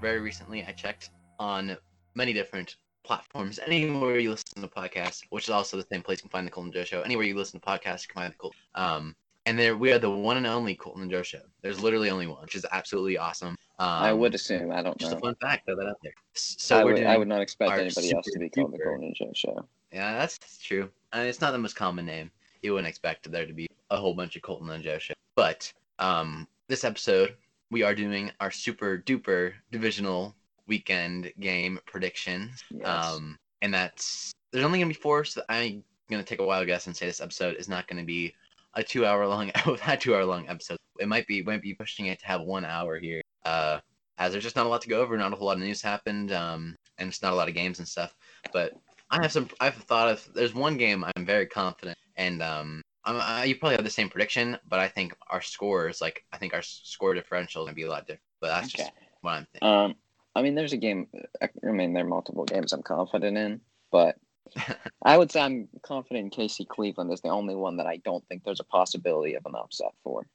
very recently. I checked on many different platforms. Anywhere you listen to podcasts, which is also the same place you can find the Coleman Joe Show. Anywhere you listen to podcasts, you can find the Coltin. Um, and there we are the one and only Coltin and Joe Show. There's literally only one, which is absolutely awesome. Um, I would assume. I don't just know. a fun fact, throw that out there. So I we're would, doing, I would not expect anybody else to be called the super Golden Joe Show. Yeah, that's, that's true. I mean, it's not the most common name. You wouldn't expect there to be a whole bunch of Coltin and Joe show. But um, this episode, we are doing our super duper divisional weekend game predictions. Yes. Um, and that's there's only gonna be four, so I'm gonna take a wild guess and say this episode is not gonna be a two hour long a two hour long episode. It might be we might be pushing it to have one hour here. Uh, as there's just not a lot to go over, not a whole lot of news happened, um, and it's not a lot of games and stuff. But I have some. I've thought of. There's one game I'm very confident, and um, I'm, you probably have the same prediction, but I think our scores, like I think our score differential, is gonna be a lot different. But that's just what I'm thinking. Um, I mean, there's a game. I mean, there are multiple games I'm confident in, but I would say I'm confident in KC Cleveland is the only one that I don't think there's a possibility of an upset for.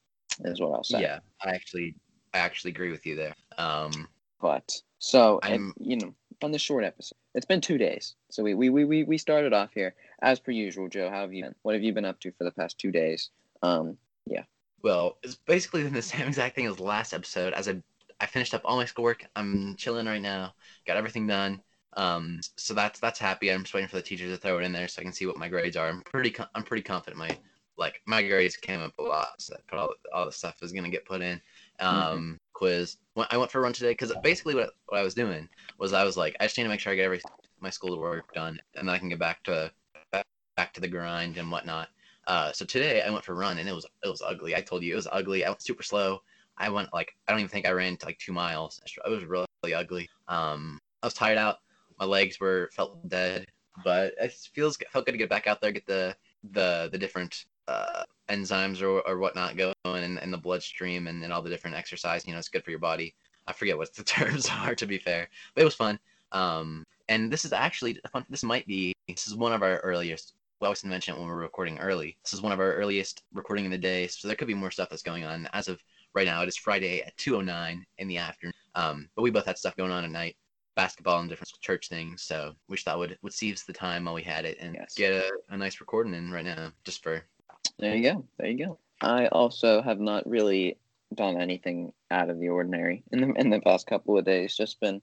Is what I'll say. yeah, I actually, I actually agree with you there. Um, But so I'm- you know, on the short episode, it's been two days. So we, we we we started off here as per usual. Joe, how have you been? What have you been up to for the past two days? Um, yeah. well, it's basically the same exact thing as the last episode. As I, I finished up all my schoolwork. I'm chilling right now. Got everything done. Um, so that's that's happy. I'm just waiting for the teacher to throw it in there so I can see what my grades are. I'm pretty, I'm pretty confident my like my grades came up a lot. So all all the stuff is gonna get put in. Um, quiz. When- I went for a run today because basically what what I was doing was I was like I just need to make sure I get every my schoolwork done and then I can get back to back, back to the grind and whatnot. Uh, so today I went for a run and it was it was ugly. I told you it was ugly. I went super slow. I went like I don't even think I ran to like two miles. It was really, really ugly. Um, I was tired out. My legs were felt dead, but it feels felt good to get back out there, get the the the different uh, enzymes or, or whatnot going in, in the bloodstream and, and all the different exercise. You know, it's good for your body. I forget what the terms are to be fair, but it was fun. Um, and this is actually a fun. This might be this is one of our earliest. We always mention it when we're recording early. This is one of our earliest recording in the day, so there could be more stuff that's going on. As of right now, it is Friday at 2:09 in the afternoon. Um, but we both had stuff going on at night, basketball and different church things. So we just thought would would seize the time while we had it and Yes. get a, a nice recording in right now, just for there you go. There you go. I also have not really done anything out of the ordinary in the in the past couple of days. Just been,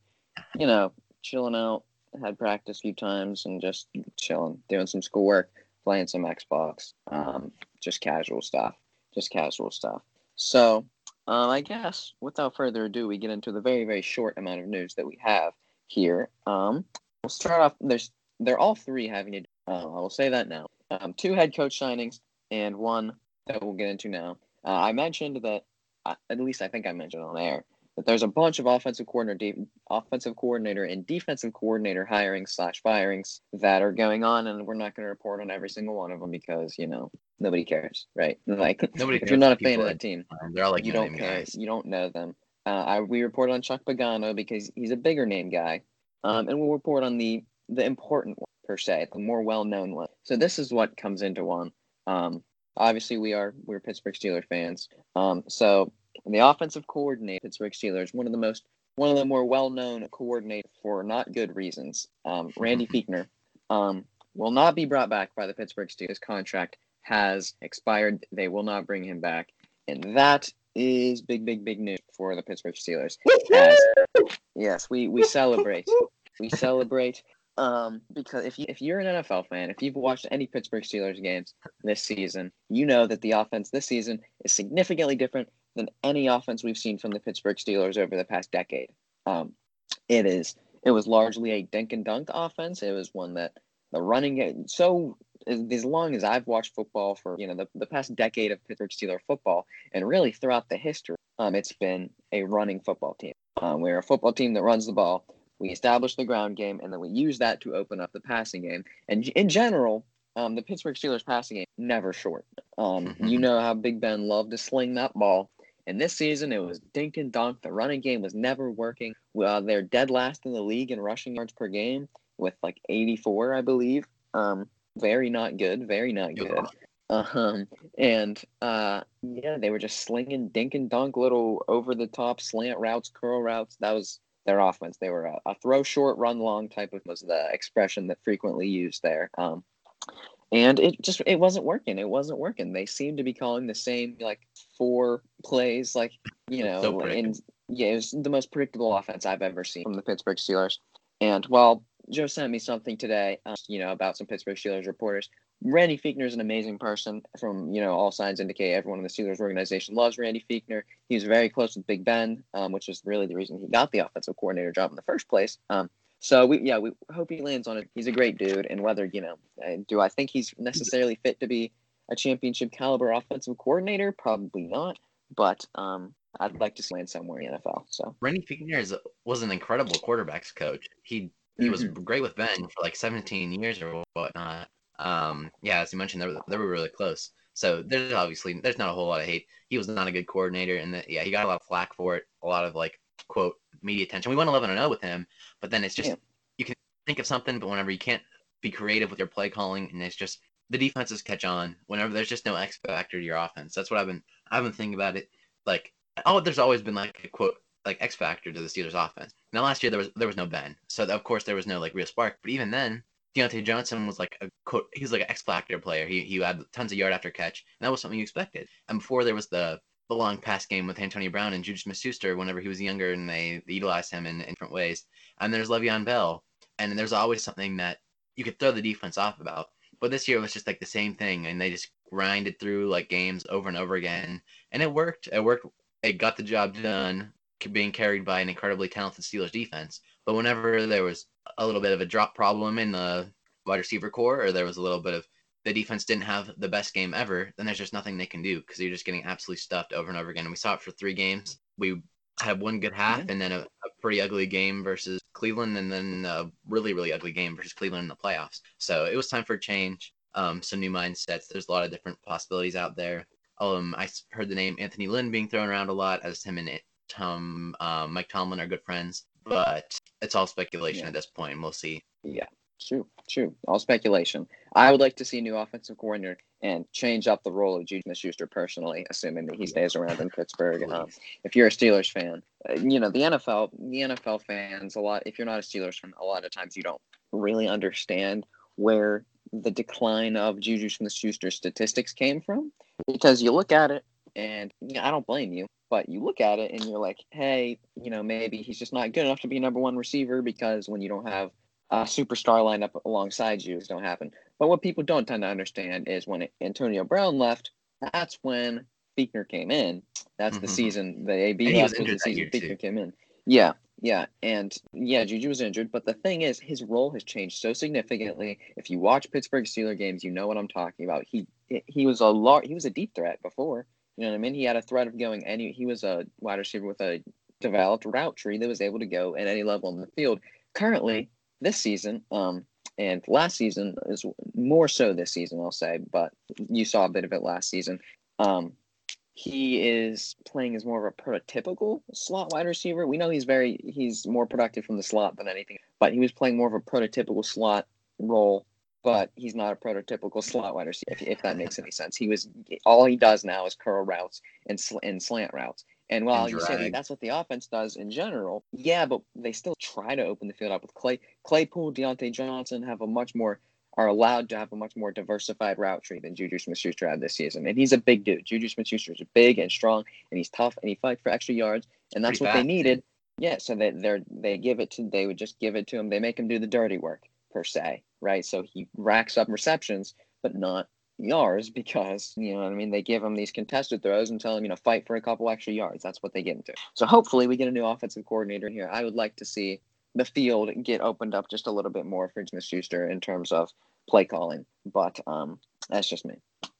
you know, chilling out. Had practice a few times and just chilling, doing some schoolwork, playing some Xbox. Um, just casual stuff. Just casual stuff. So, um, I guess without further ado, we get into the very very short amount of news that we have here. Um, we'll start off. There's they're all three having to. Uh, I will say that now. Um, two head coach signings and one that we'll get into now. Uh, I mentioned that, uh, at least I think I mentioned on air, that there's a bunch of offensive coordinator, de- offensive coordinator, and defensive coordinator hiring slash firings that are going on, and we're not going to report on every single one of them because you know nobody cares, right? Like Nobody if cares you're not a fan of that team, um, they're all like you don't care, guys. you don't know them. Uh, I, we report on Chuck Pagano because he's a bigger name guy, um, and we'll report on the the important one per se, the more well known one. So this is what comes into one. Um, obviously, we are we're Pittsburgh Steelers fans. Um, so the offensive coordinator, Pittsburgh Steelers, one of the most one of the more well known coordinators for not good reasons. Um, Randy Fichtner um, will not be brought back by the Pittsburgh Steelers. Contract has expired. They will not bring him back, and that is big, big, big news for the Pittsburgh Steelers. As, yes, we we celebrate. We celebrate um, because if you if you're an NFL fan, if you've watched any Pittsburgh Steelers games this season, you know that the offense this season is significantly different than any offense we've seen from the Pittsburgh Steelers over the past decade. Um, it is it was largely a dink and dunk offense. It was one that the running game so as long as I've watched football for you know the, the past decade of Pittsburgh Steeler football and really throughout the history, um, it's been a running football team. Um, we're a football team that runs the ball. We establish the ground game, and then we use that to open up the passing game. And in general, um, the Pittsburgh Steelers passing game never short. Um, you know how Big Ben loved to sling that ball. And this season, it was dink and dunk. The running game was never working. Well, they're dead last in the league in rushing yards per game with like 84, I believe. Um, very not good. Very not good. Um, and uh, yeah, they were just slinging dink and dunk little over the top slant routes, curl routes. That was their offense. They were a, a, throw short, run long type of was the expression that frequently used there. Um, and it just it wasn't working. It wasn't working. They seemed to be calling the same like four plays, like you know, so and yeah, it was the most predictable offense I've ever seen from the Pittsburgh Steelers. And while Joe sent me something today, uh, you know, about some Pittsburgh Steelers reporters. Randy Fichtner is an amazing person. From you know, all signs indicate everyone in the Steelers organization loves Randy Fichtner. He's very close with Big Ben, um, which is really the reason he got the offensive coordinator job in the first place. Um, so we, yeah, we hope he lands on it. He's a great dude, and whether you know, do I think he's necessarily fit to be a championship caliber offensive coordinator? Probably not. But um, I'd like to see land somewhere in the NFL. So Randy Fichtner is, was an incredible quarterbacks coach. He he mm-hmm. was great with Ben for like 17 years or whatnot. Um, yeah, as you mentioned, they were, they were really close. So there's obviously there's not a whole lot of hate. He was not a good coordinator, and the, yeah, he got a lot of flack for it. A lot of like quote media attention. We went 11 and 0 with him, but then it's just yeah. you can think of something, but whenever you can't be creative with your play calling, and it's just the defenses catch on whenever there's just no X factor to your offense. That's what I've been I've been thinking about it. Like oh, there's always been like a quote like X factor to the Steelers offense. Now last year there was there was no Ben, so of course there was no like real spark. But even then, Diontae Johnson was like a quote. He was like an X factor player. He he had tons of yard after catch, and that was something you expected. And before there was the the long pass game with Antonio Brown and Juju Smith-Schuster whenever he was younger, and they, they utilized him in, in different ways. And there's Le'Veon Bell, and there's always something that you could throw the defense off about. But this year was just like the same thing, and they just grinded through like games over and over again, and it worked. It worked. It got the job done, being carried by an incredibly talented Steelers defense. But whenever there was a little bit of a drop problem in the wide receiver core, or there was a little bit of the defense didn't have the best game ever, then there's just nothing they can do because you're just getting absolutely stuffed over and over again. And we saw it for three games. We had one good half and then a, a, pretty ugly game versus Cleveland, and then a really, really ugly game versus Cleveland in the playoffs. So it was time for a change, um, some new mindsets. There's a lot of different possibilities out there. Um, I heard the name Anthony Lynn being thrown around a lot as him and Tom, um, Mike Tomlin are good friends, but it's all speculation yeah. at this point. We'll see. Yeah, true, true. All speculation. I would like to see a new offensive coordinator and change up the role of Juju Smith-Schuster personally, assuming that he stays around in Pittsburgh. Um, if you're a Steelers fan, uh, you know the NFL. The NFL fans a lot. If you're not a Steelers fan, a lot of times you don't really understand where the decline of Juju Smith-Schuster statistics came from because you look at it and I don't blame you. But you look at it and you're like, hey, you know, maybe he's just not good enough to be a number one receiver because when you don't have a superstar lined up alongside you, it don't happen. But what people don't tend to understand is when Antonio Brown left, that's when Fichtner came in. That's mm-hmm. the season the AB left was the season Fichtner too. came in. Yeah, yeah, and yeah, Juju was injured, but the thing is, his role has changed so significantly. If you watch Pittsburgh Steeler games, you know what I'm talking about. He he was a large, he was a deep threat before. You know what I mean? He had a threat of going any. He was a wide receiver with a developed route tree that was able to go at any level in the field. Currently, this season, um, and last season is more so this season, I'll say, but you saw a bit of it last season. Um, he is playing as more of a prototypical slot wide receiver. We know he's very he's more productive from the slot than anything, but he was playing more of a prototypical slot role but he's not a prototypical slot wide receiver, if, if, that makes any sense. He was all he does now is curl routes and, sl- and slant routes. And while and you say that's what the offense does in general, yeah, but they still try to open the field up with Clay Claypool, Diontae Johnson have a much more are allowed to have a much more diversified route tree than Juju Smith-Schuster had this season. And he's a big dude. Juju Smith-Schuster is big and strong, and he's tough, and he fights for extra yards, and that's Pretty what fast. they needed. Yeah, so they they they give it to they would just give it to him. They make him do the dirty work per se, right? So he racks up receptions, but not yards because you know I mean they give him these contested throws and tell him you know fight for a couple extra yards. That's what they get into. So hopefully we get a new offensive coordinator here. I would like to see the field get opened up just a little bit more for Smith Schuster in terms of play calling. But um, that's just me.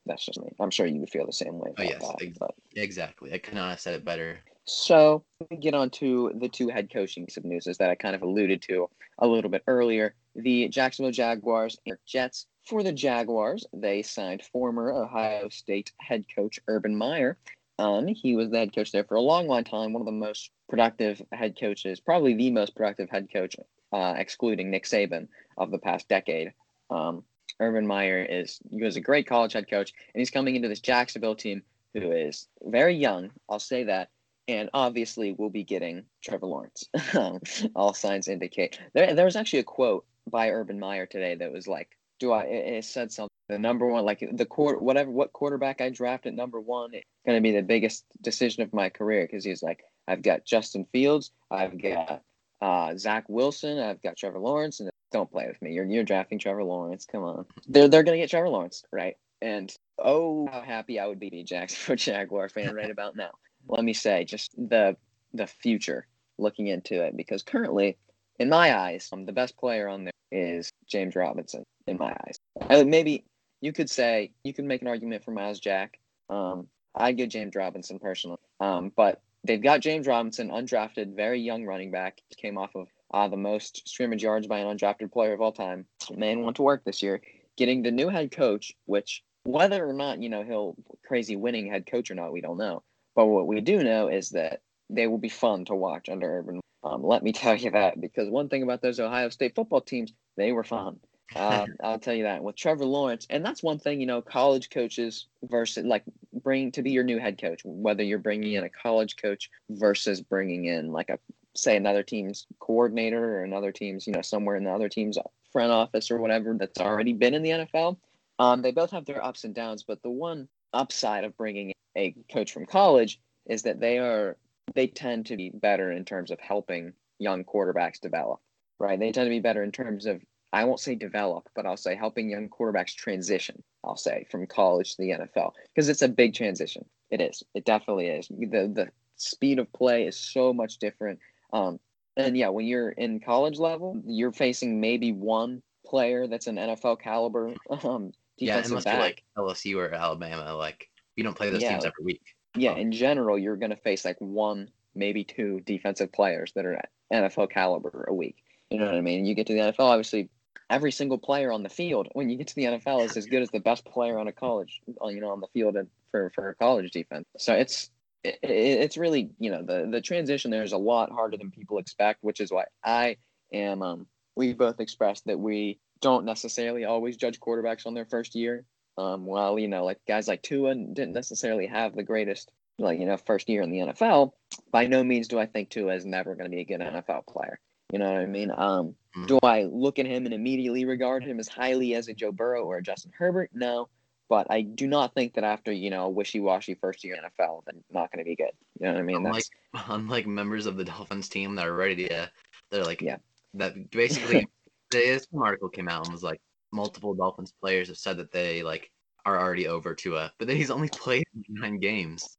That's just me. I'm sure you would feel the same way. Oh yes, that, exactly. I could not have said it better. So we get on to the two head coaching news that I kind of alluded to a little bit earlier. The Jacksonville Jaguars and Jets. For the Jaguars, they signed former Ohio State head coach Urban Meyer. Um, he was the head coach there for a long, long time. One of the most productive head coaches, probably the most productive head coach, uh, excluding Nick Saban of the past decade. Um, Urban Meyer is he was a great college head coach, and he's coming into this Jacksonville team who is very young. I'll say that, and obviously we'll be getting Trevor Lawrence. All signs indicate. There, there was actually a quote by Urban Meyer today that was like, "Do I?" It, it said something. The number one, like the quarter, whatever, what quarterback I draft at number one, it's going to be the biggest decision of my career because he's like, I've got Justin Fields, I've got uh, Zach Wilson, I've got Trevor Lawrence, and don't play with me. You're you're drafting Trevor Lawrence. Come on, they're they're going to get Trevor Lawrence, right? And oh, how happy I would be Jacksonville Jaguar fan right about now. Let me say, just the the future looking into it because currently, in my eyes, um, the best player on there is James Robinson. In my eyes, maybe you could say you could make an argument for Myles Jack. Um, I'd give James Robinson personally, um, but they've got James Robinson, undrafted, very young running back. Came off of uh, the most scrimmage yards by an undrafted player of all time. Man went to work this year, getting the new head coach, which whether or not you know he'll crazy winning head coach or not, we don't know. But what we do know is that they will be fun to watch under Urban. Um, let me tell you that because one thing about those Ohio State football teams, they were fun. Um, I'll tell you that with Trevor Lawrence, and that's one thing you know, college coaches versus like bring to be your new head coach, whether you're bringing in a college coach versus bringing in like a say another team's coordinator or another team's you know somewhere in the other team's front office or whatever that's already been in the NFL. Um, they both have their ups and downs, but the one upside of bringing a coach from college is that they are they tend to be better in terms of helping young quarterbacks develop. Right? They tend to be better in terms of I won't say develop, but I'll say helping young quarterbacks transition. I'll say from college to the NFL because it's a big transition. It is. It definitely is. The the speed of play is so much different. Um, and yeah, when you're in college level, you're facing maybe one player that's an NFL caliber. Um, yeah, unless back. you're like LSU or Alabama, like you don't play those yeah, teams every week. Yeah, um, in general, you're going to face like one, maybe two defensive players that are NFL caliber a week. You know what I mean? You get to the NFL, obviously, every single player on the field when you get to the NFL is as good as the best player on a college, you know, on the field for for a college defense. So it's it, it's really you know the the transition there is a lot harder than people expect, which is why I am. Um, we both expressed that we don't necessarily always judge quarterbacks on their first year. Um, while you know, like guys like Tua didn't necessarily have the greatest like you know first year in the NFL. By no means do I think Tua is never going to be a good NFL player. You know what I mean? Um, mm-hmm. Do I look at him and immediately regard him as highly as a Joe Burrow or a Justin Herbert? No. But I do not think that after, you know, a wishy washy first year NFL, then not going to be good. You know what I mean? Unlike, That's... unlike members of the Dolphins team that are ready to, they're like, yeah, that basically, this article came out and was like, multiple Dolphins players have said that they like are already over Tua, but then he's only played nine games.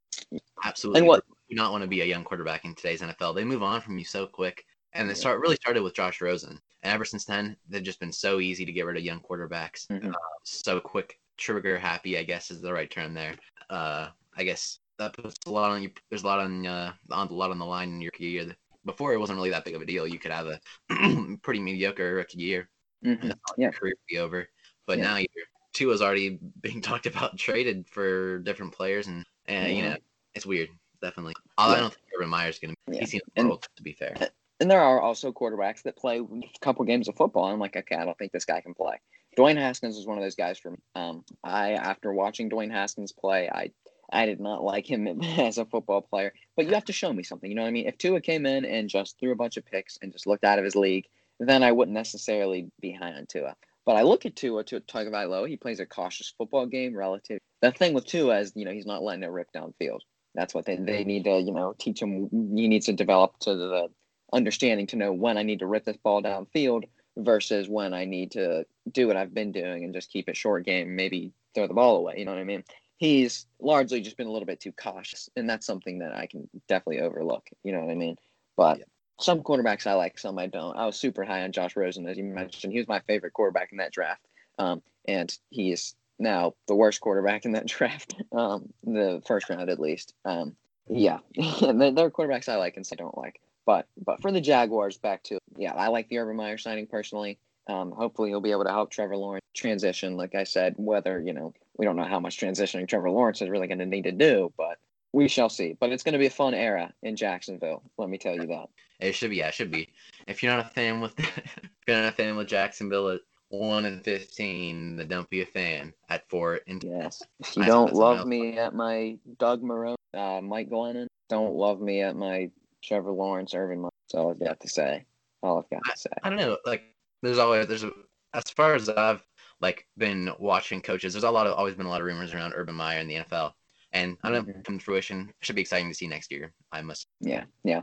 Absolutely. And what? Do not want to be a young quarterback in today's NFL. They move on from you so quick. And they start really started with Josh Rosen, and ever since then, they've just been so easy to get rid of young quarterbacks. Mm-hmm. Uh, so quick, trigger happy, I guess is the right term there. Uh, I guess that puts a lot on you. There's a lot on uh, on a lot on the line in your year. Before it wasn't really that big of a deal. You could have a pretty mediocre rookie year, mm-hmm. yeah, career be over. But yeah. now you're Tua's already being talked about traded for different players, and and mm-hmm. you know it's weird. Definitely, yeah. I don't think Urban Meyer's gonna. Yeah. He seems and, to be fair. And there are also quarterbacks that play a couple games of football. I'm like, okay, I don't think this guy can play. Dwayne Haskins is one of those guys for me. Um, I after watching Dwayne Haskins play, I I did not like him as a football player. But you have to show me something. You know what I mean? If Tua came in and just threw a bunch of picks and just looked out of his league, then I wouldn't necessarily be high on Tua. But I look at Tua to low. He plays a cautious football game relative. The thing with Tua is, you know, he's not letting it rip downfield. That's what they, they need to, you know, teach him. He needs to develop to the understanding to know when I need to rip this ball downfield versus when I need to do what I've been doing and just keep it short game, maybe throw the ball away. You know what I mean? He's largely just been a little bit too cautious, and that's something that I can definitely overlook. You know what I mean? But yeah. some quarterbacks I like, some I don't. I was super high on Josh Rosen, as you mentioned. He was my favorite quarterback in that draft, um, and he is now the worst quarterback in that draft, um, the first round at least. Um, yeah, there are quarterbacks I like and some I don't like. But but for the Jaguars, back to yeah, I like the Urban Meyer signing personally. Um, hopefully he'll be able to help Trevor Lawrence transition. Like I said, whether you know we don't know how much transitioning Trevor Lawrence is really going to need to do, but we shall see. But it's going to be a fun era in Jacksonville. Let me tell you that. It should be. Yeah, it should be. If you're not a fan with, if you're not a fan with Jacksonville, at one and fifteen. The don't be a fan at four. And Yes. If you I don't love me at my Doug Marrone, uh, Mike Glennon, don't love me at my Trevor Lawrence, Urban. That's all I've got to say. All I've got to say. I don't know. Like, there's always there's a, as far as I've like been watching coaches. There's a lot of always been a lot of rumors around Urban Meyer in the NFL, and I don't know Mhm. come to fruition. Should be exciting to see next year. I must. Yeah, yeah.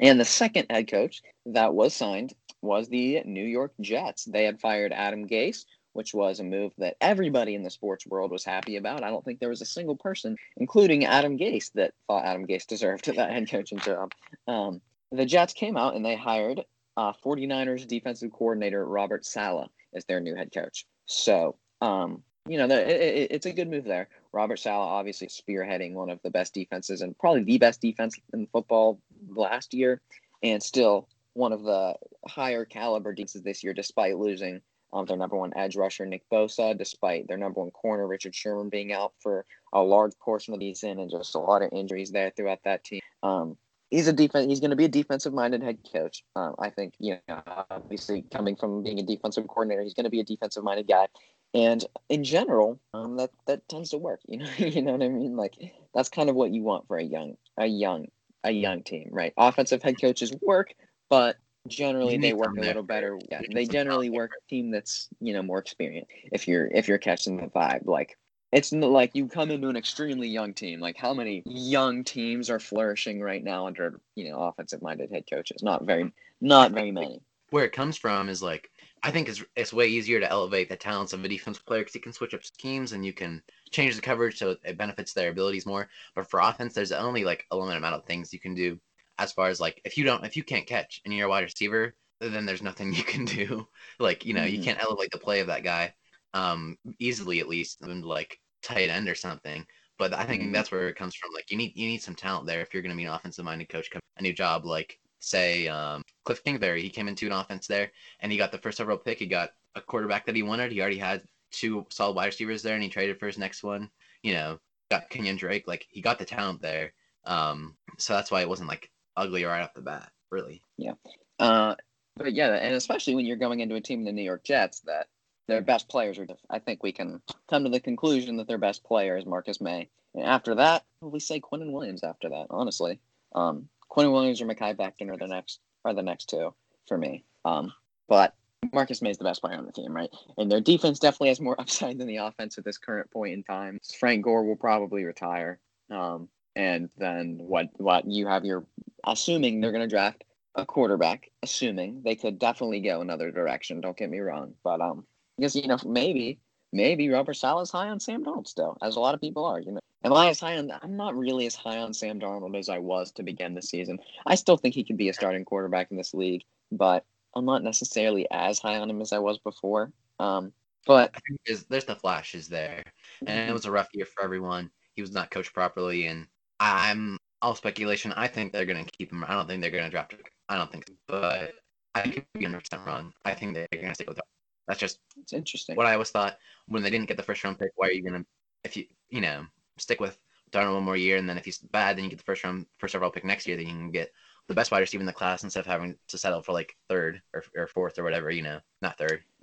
And the second head coach that was signed was the New York Jets. They had fired Adam Gase, which was a move that everybody in the sports world was happy about. I don't think there was a single person, including Adam Gase, that thought Adam Gase deserved that head coaching job. Um, the Jets came out and they hired uh, 49ers defensive coordinator Robert Saleh is their new head coach. So, um, you know, the, it, it- it's a good move there. Robert Saleh obviously spearheading one of the best defenses and probably the best defense in football last year, and still one of the higher caliber defenses this year, despite losing um, their number one edge rusher Nick Bosa, despite their number one corner Richard Sherman being out for a large portion of the season, and just a lot of injuries there throughout that team. Um, he's a defense. He's going to be a defensive minded head coach. Um, I think you know, obviously coming from being a defensive coordinator, he's going to be a defensive minded guy. And in general, um, that that tends to work. You know, you know what I mean. Like that's kind of what you want for a young, a young, a young team, right? Offensive head coaches work, but generally they work a little better. Yeah, they generally work a team that's you know more experienced. If you're if you're catching the vibe, like it's like you come into an extremely young team. Like how many young teams are flourishing right now under you know offensive minded head coaches? Not very, not very many. Where it comes from is like I think it's it's way easier to elevate the talents of a defensive player because you can switch up schemes and you can change the coverage so it benefits their abilities more. But for offense, there's only like a limited amount of things you can do. As far as like if you don't if you can't catch and you're a wide receiver, then there's nothing you can do. Like you know you Mhm. can't elevate the play of that guy um easily at least and like tight end or something. But I think Mhm. that's where it comes from. Like you need you need some talent there if you're going to be an offensive minded coach, come a new job. Like say um, Cliff Kingsbury, he came into an offense there and he got the first overall pick. He got a quarterback that he wanted. He already had two solid wide receivers there, and he traded for his next one. You know, got Kenyan Drake. Like he got the talent there. Um, so that's why it wasn't like ugly right off the bat, really. Yeah. Uh, but yeah, and especially when you're going into a team in the New York Jets that their best players are. I think we can come to the conclusion that their best player is Marcus Maye, and after that, we say Quinnen Williams. After that, honestly, um, Quinnen Williams or Mekhi Becton are the next are the next two for me. Um, but Marcus Maye is the best player on the team, right? And their defense definitely has more upside than the offense at this current point in time. Frank Gore will probably retire. Um, and then what? What you have your assuming they're going to draft a quarterback, assuming they could definitely go another direction. Don't get me wrong, but um, because you know maybe maybe Robert Saleh's high on Sam Darnold still, as a lot of people are. You know, am I as high on? I'm not really as high on Sam Darnold as I was to begin the season. I still think he could be a starting quarterback in this league, but I'm not necessarily as high on him as I was before. Um, but there's, there's the flashes there, and it was a rough year for everyone. He was not coached properly, and I'm all speculation. I think they're gonna keep him. I don't think they're gonna draft him. I don't think, so. but I could be 100 percent wrong. I think they're gonna stick with him. That's just it's interesting. what I always thought when they didn't get the first round pick. Why are you gonna, if you you know, stick with Darnold one more year, and then if he's bad, then you get the first round first overall pick next year. Then you can get the best wide receiver in the class instead of having to settle for like third or, or fourth or whatever. You know, not third.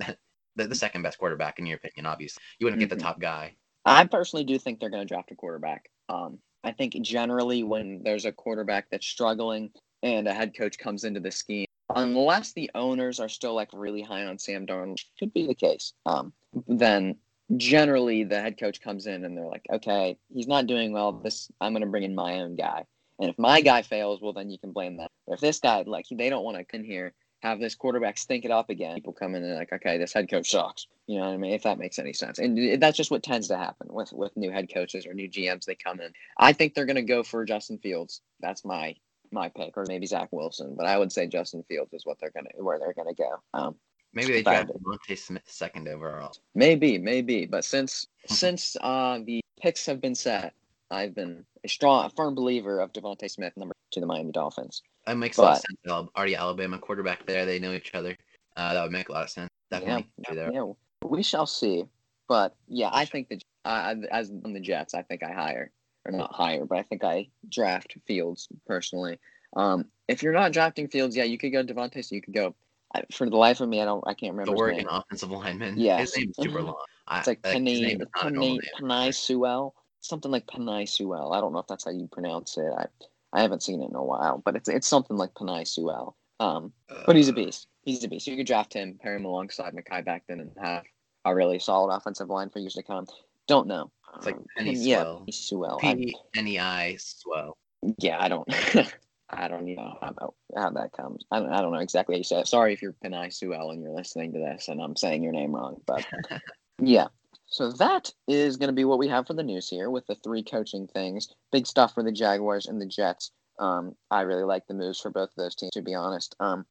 the, the second best quarterback in your opinion, obviously. You wouldn't get Mhm. the top guy. I personally do think they're going to draft a quarterback. Um, I think generally when there's a quarterback that's struggling and a head coach comes into the scheme, unless the owners are still like really high on Sam Darnold, could be the case. Um, then generally the head coach comes in and they're like, okay, he's not doing well. This I'm going to bring in my own guy. And if my guy fails, well, then you can blame that. But if this guy, like, they don't want to come here, have this quarterback stink it up again, people come in and like, okay, this head coach sucks. You know what I mean? If that makes any sense. And that's just what tends to happen with, with new head coaches or new GMs. They come in. I think they're going to go for Justin Fields. That's my my pick, or maybe Zach Wilson. But I would say Justin Fields is what they're gonna where they're gonna go. Um, Maybe they draft Monte Smith second overall. Maybe, maybe, but since since uh, the picks have been set, I've been a strong, a firm believer of DeVonta Smith, number to the Miami Dolphins. That makes a lot of sense. Al- Already Alabama quarterback there. They know each other. Uh, that would make a lot of sense. Definitely. Yeah, be there. yeah, we shall see. But yeah, I think that uh, as on the Jets, I think I hire or not higher, but I think I draft Fields personally. Um, if you're not drafting Fields, yeah, you could go DeVonta. So you could go I, for the life of me, I don't. I can't remember. The Oregon offensive lineman. Yeah. His name's super Mhm. long. I, It's like Panay name is not a normal Penei Sewell, something like Penei Sewell. I don't know if that's how you pronounce it. I I haven't seen it in a while, but it's it's something like Penei Sewell. Um, but he's a Uh, beast. He's a beast. You could draft him, pair him alongside Mekhi Becton, and have a really solid offensive line for years to come. Don't know. It's like Um, Penny yeah, Swell. I- P N E I swell. yeah, I don't. I don't even know how that, how that comes. I don't, I don't know exactly how you say it. Sorry if you're Penei Sewell and you're listening to this and I'm saying your name wrong, but yeah. So that is going to be what we have for the news here with the three coaching things. Big stuff for the Jaguars and the Jets. Um, I really like the moves for both of those teams, to be honest. Um,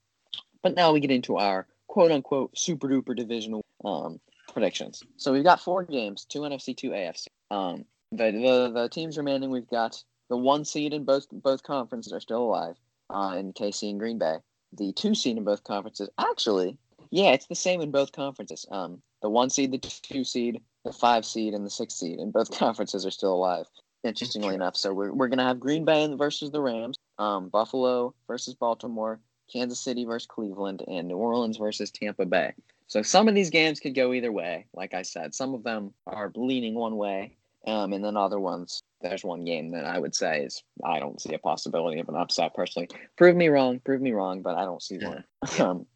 but now we get into our quote unquote super duper divisional um, predictions. So we've got four games, two NFC, two AFC. Um, the, the the teams remaining, we've got the one seed in both both conferences are still alive, uh, in KC and Green Bay. The two seed in both conferences, actually, yeah, it's the same in both conferences. Um, the one seed, the two seed, the five seed, and the six seed in both conferences are still alive. Interestingly enough, so we're we're gonna have Green Bay versus the Rams, um, Buffalo versus Baltimore, Kansas City versus Cleveland, and New Orleans versus Tampa Bay. So some of these games could go either way. Like I said, some of them are leaning one way, um, and then other ones, there's one game that I would say is I don't see a possibility of an upset personally. Prove me wrong, prove me wrong, but I don't see one. Um,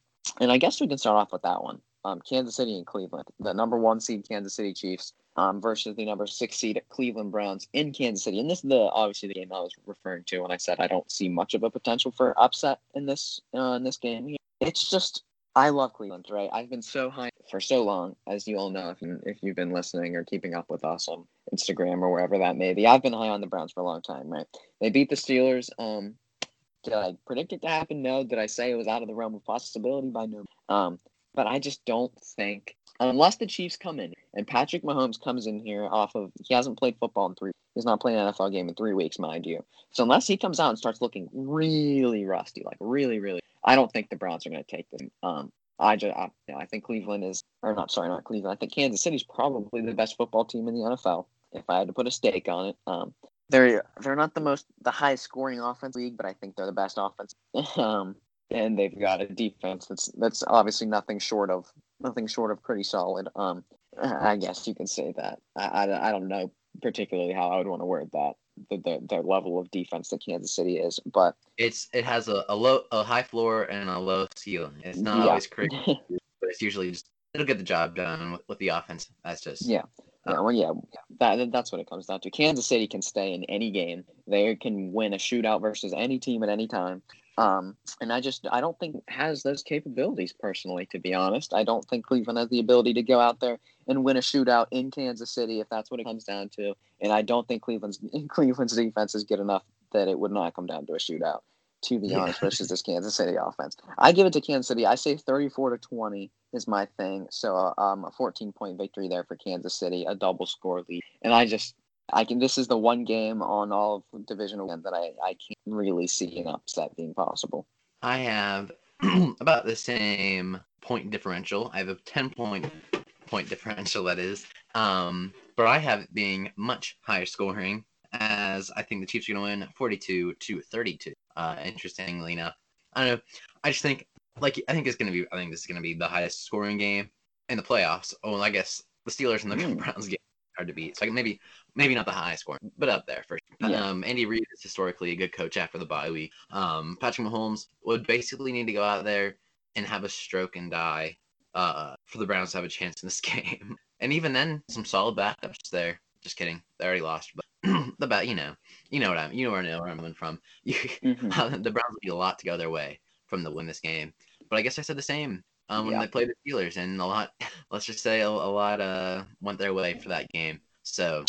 and I guess we can start off with that one. Um, Kansas City and Cleveland, the number one seed Kansas City Chiefs um, versus the number six seed Cleveland Browns in Kansas City. And this is the obviously the game I was referring to when I said I don't see much of a potential for upset in this uh, in this game. It's just I love Cleveland, right? I've been so high for so long, as you all know, if, if you've been listening or keeping up with us on Instagram or wherever that may be. I've been high on the Browns for a long time, right? They beat the Steelers. Um, did I predict it to happen? No. Did I say it was out of the realm of possibility? By no. Um, but I just don't think unless the Chiefs come in and Patrick Mahomes comes in here off of he hasn't played football in three. He's not playing an NFL game in three weeks, mind you. So unless he comes out and starts looking really rusty, like really, really, I don't think the Browns are going to take them. Um, I just, I, you know, I think Cleveland is, or not, sorry, not Cleveland. I think Kansas City's probably the best football team in the NFL. If I had to put a stake on it, um, they're they're not the most the highest scoring offense league, but I think they're the best offense. um, and they've got a defense that's that's obviously nothing short of nothing short of pretty solid. Um, I guess you can say that. I, I, I don't know particularly how I would want to word that the, the the level of defense that Kansas City is, but It's it has a, a low a high floor and a low ceiling. It's not Yeah. always correct, but it's usually just it'll get the job done with, with the offense. That's just Yeah. Uh, yeah, well, yeah, that that's what it comes down to. Kansas City can stay in any game. They can win a shootout versus any team at any time. Um, and I just I don't think has those capabilities personally. To be honest, I don't think Cleveland has the ability to go out there and win a shootout in Kansas City if that's what it comes down to. And I don't think Cleveland's Cleveland's defense is good enough that it would not come down to a shootout. To be Yeah. honest, versus this Kansas City offense, I give it to Kansas City. I say thirty-four to twenty is my thing. So uh, um, a 14 point victory there for Kansas City, a double score lead. And I just, I can, this is the one game on all of divisional weekend that I, I can't really see an upset being possible. I have about the same point differential. I have a 10 point point differential that is. Um, but I have it being much higher scoring as I think the Chiefs are going to win 42 to 32. Uh, interestingly enough, I don't know. I just think like I think it's going to be I think this is going to be the highest scoring game in the playoffs. Oh, I guess the Steelers and the Hmm. Browns game hard to beat. So like maybe maybe not the highest score, but up there for sure. Yeah. Um, Andy Reid is historically a good coach after the bye week. Um, Patrick Mahomes would basically need to go out there and have a stroke and die uh, for the Browns to have a chance in this game. And even then, some solid backups there. Just kidding, they already lost. But the bat, you know, you know what I'm, you know where I know where I'm coming from. You, Mhm. the Browns would need a lot to go their way from the win this game. But I guess I said the same um, when Yeah. they played the Steelers, and a lot, let's just say a, a lot uh, went their way for that game. So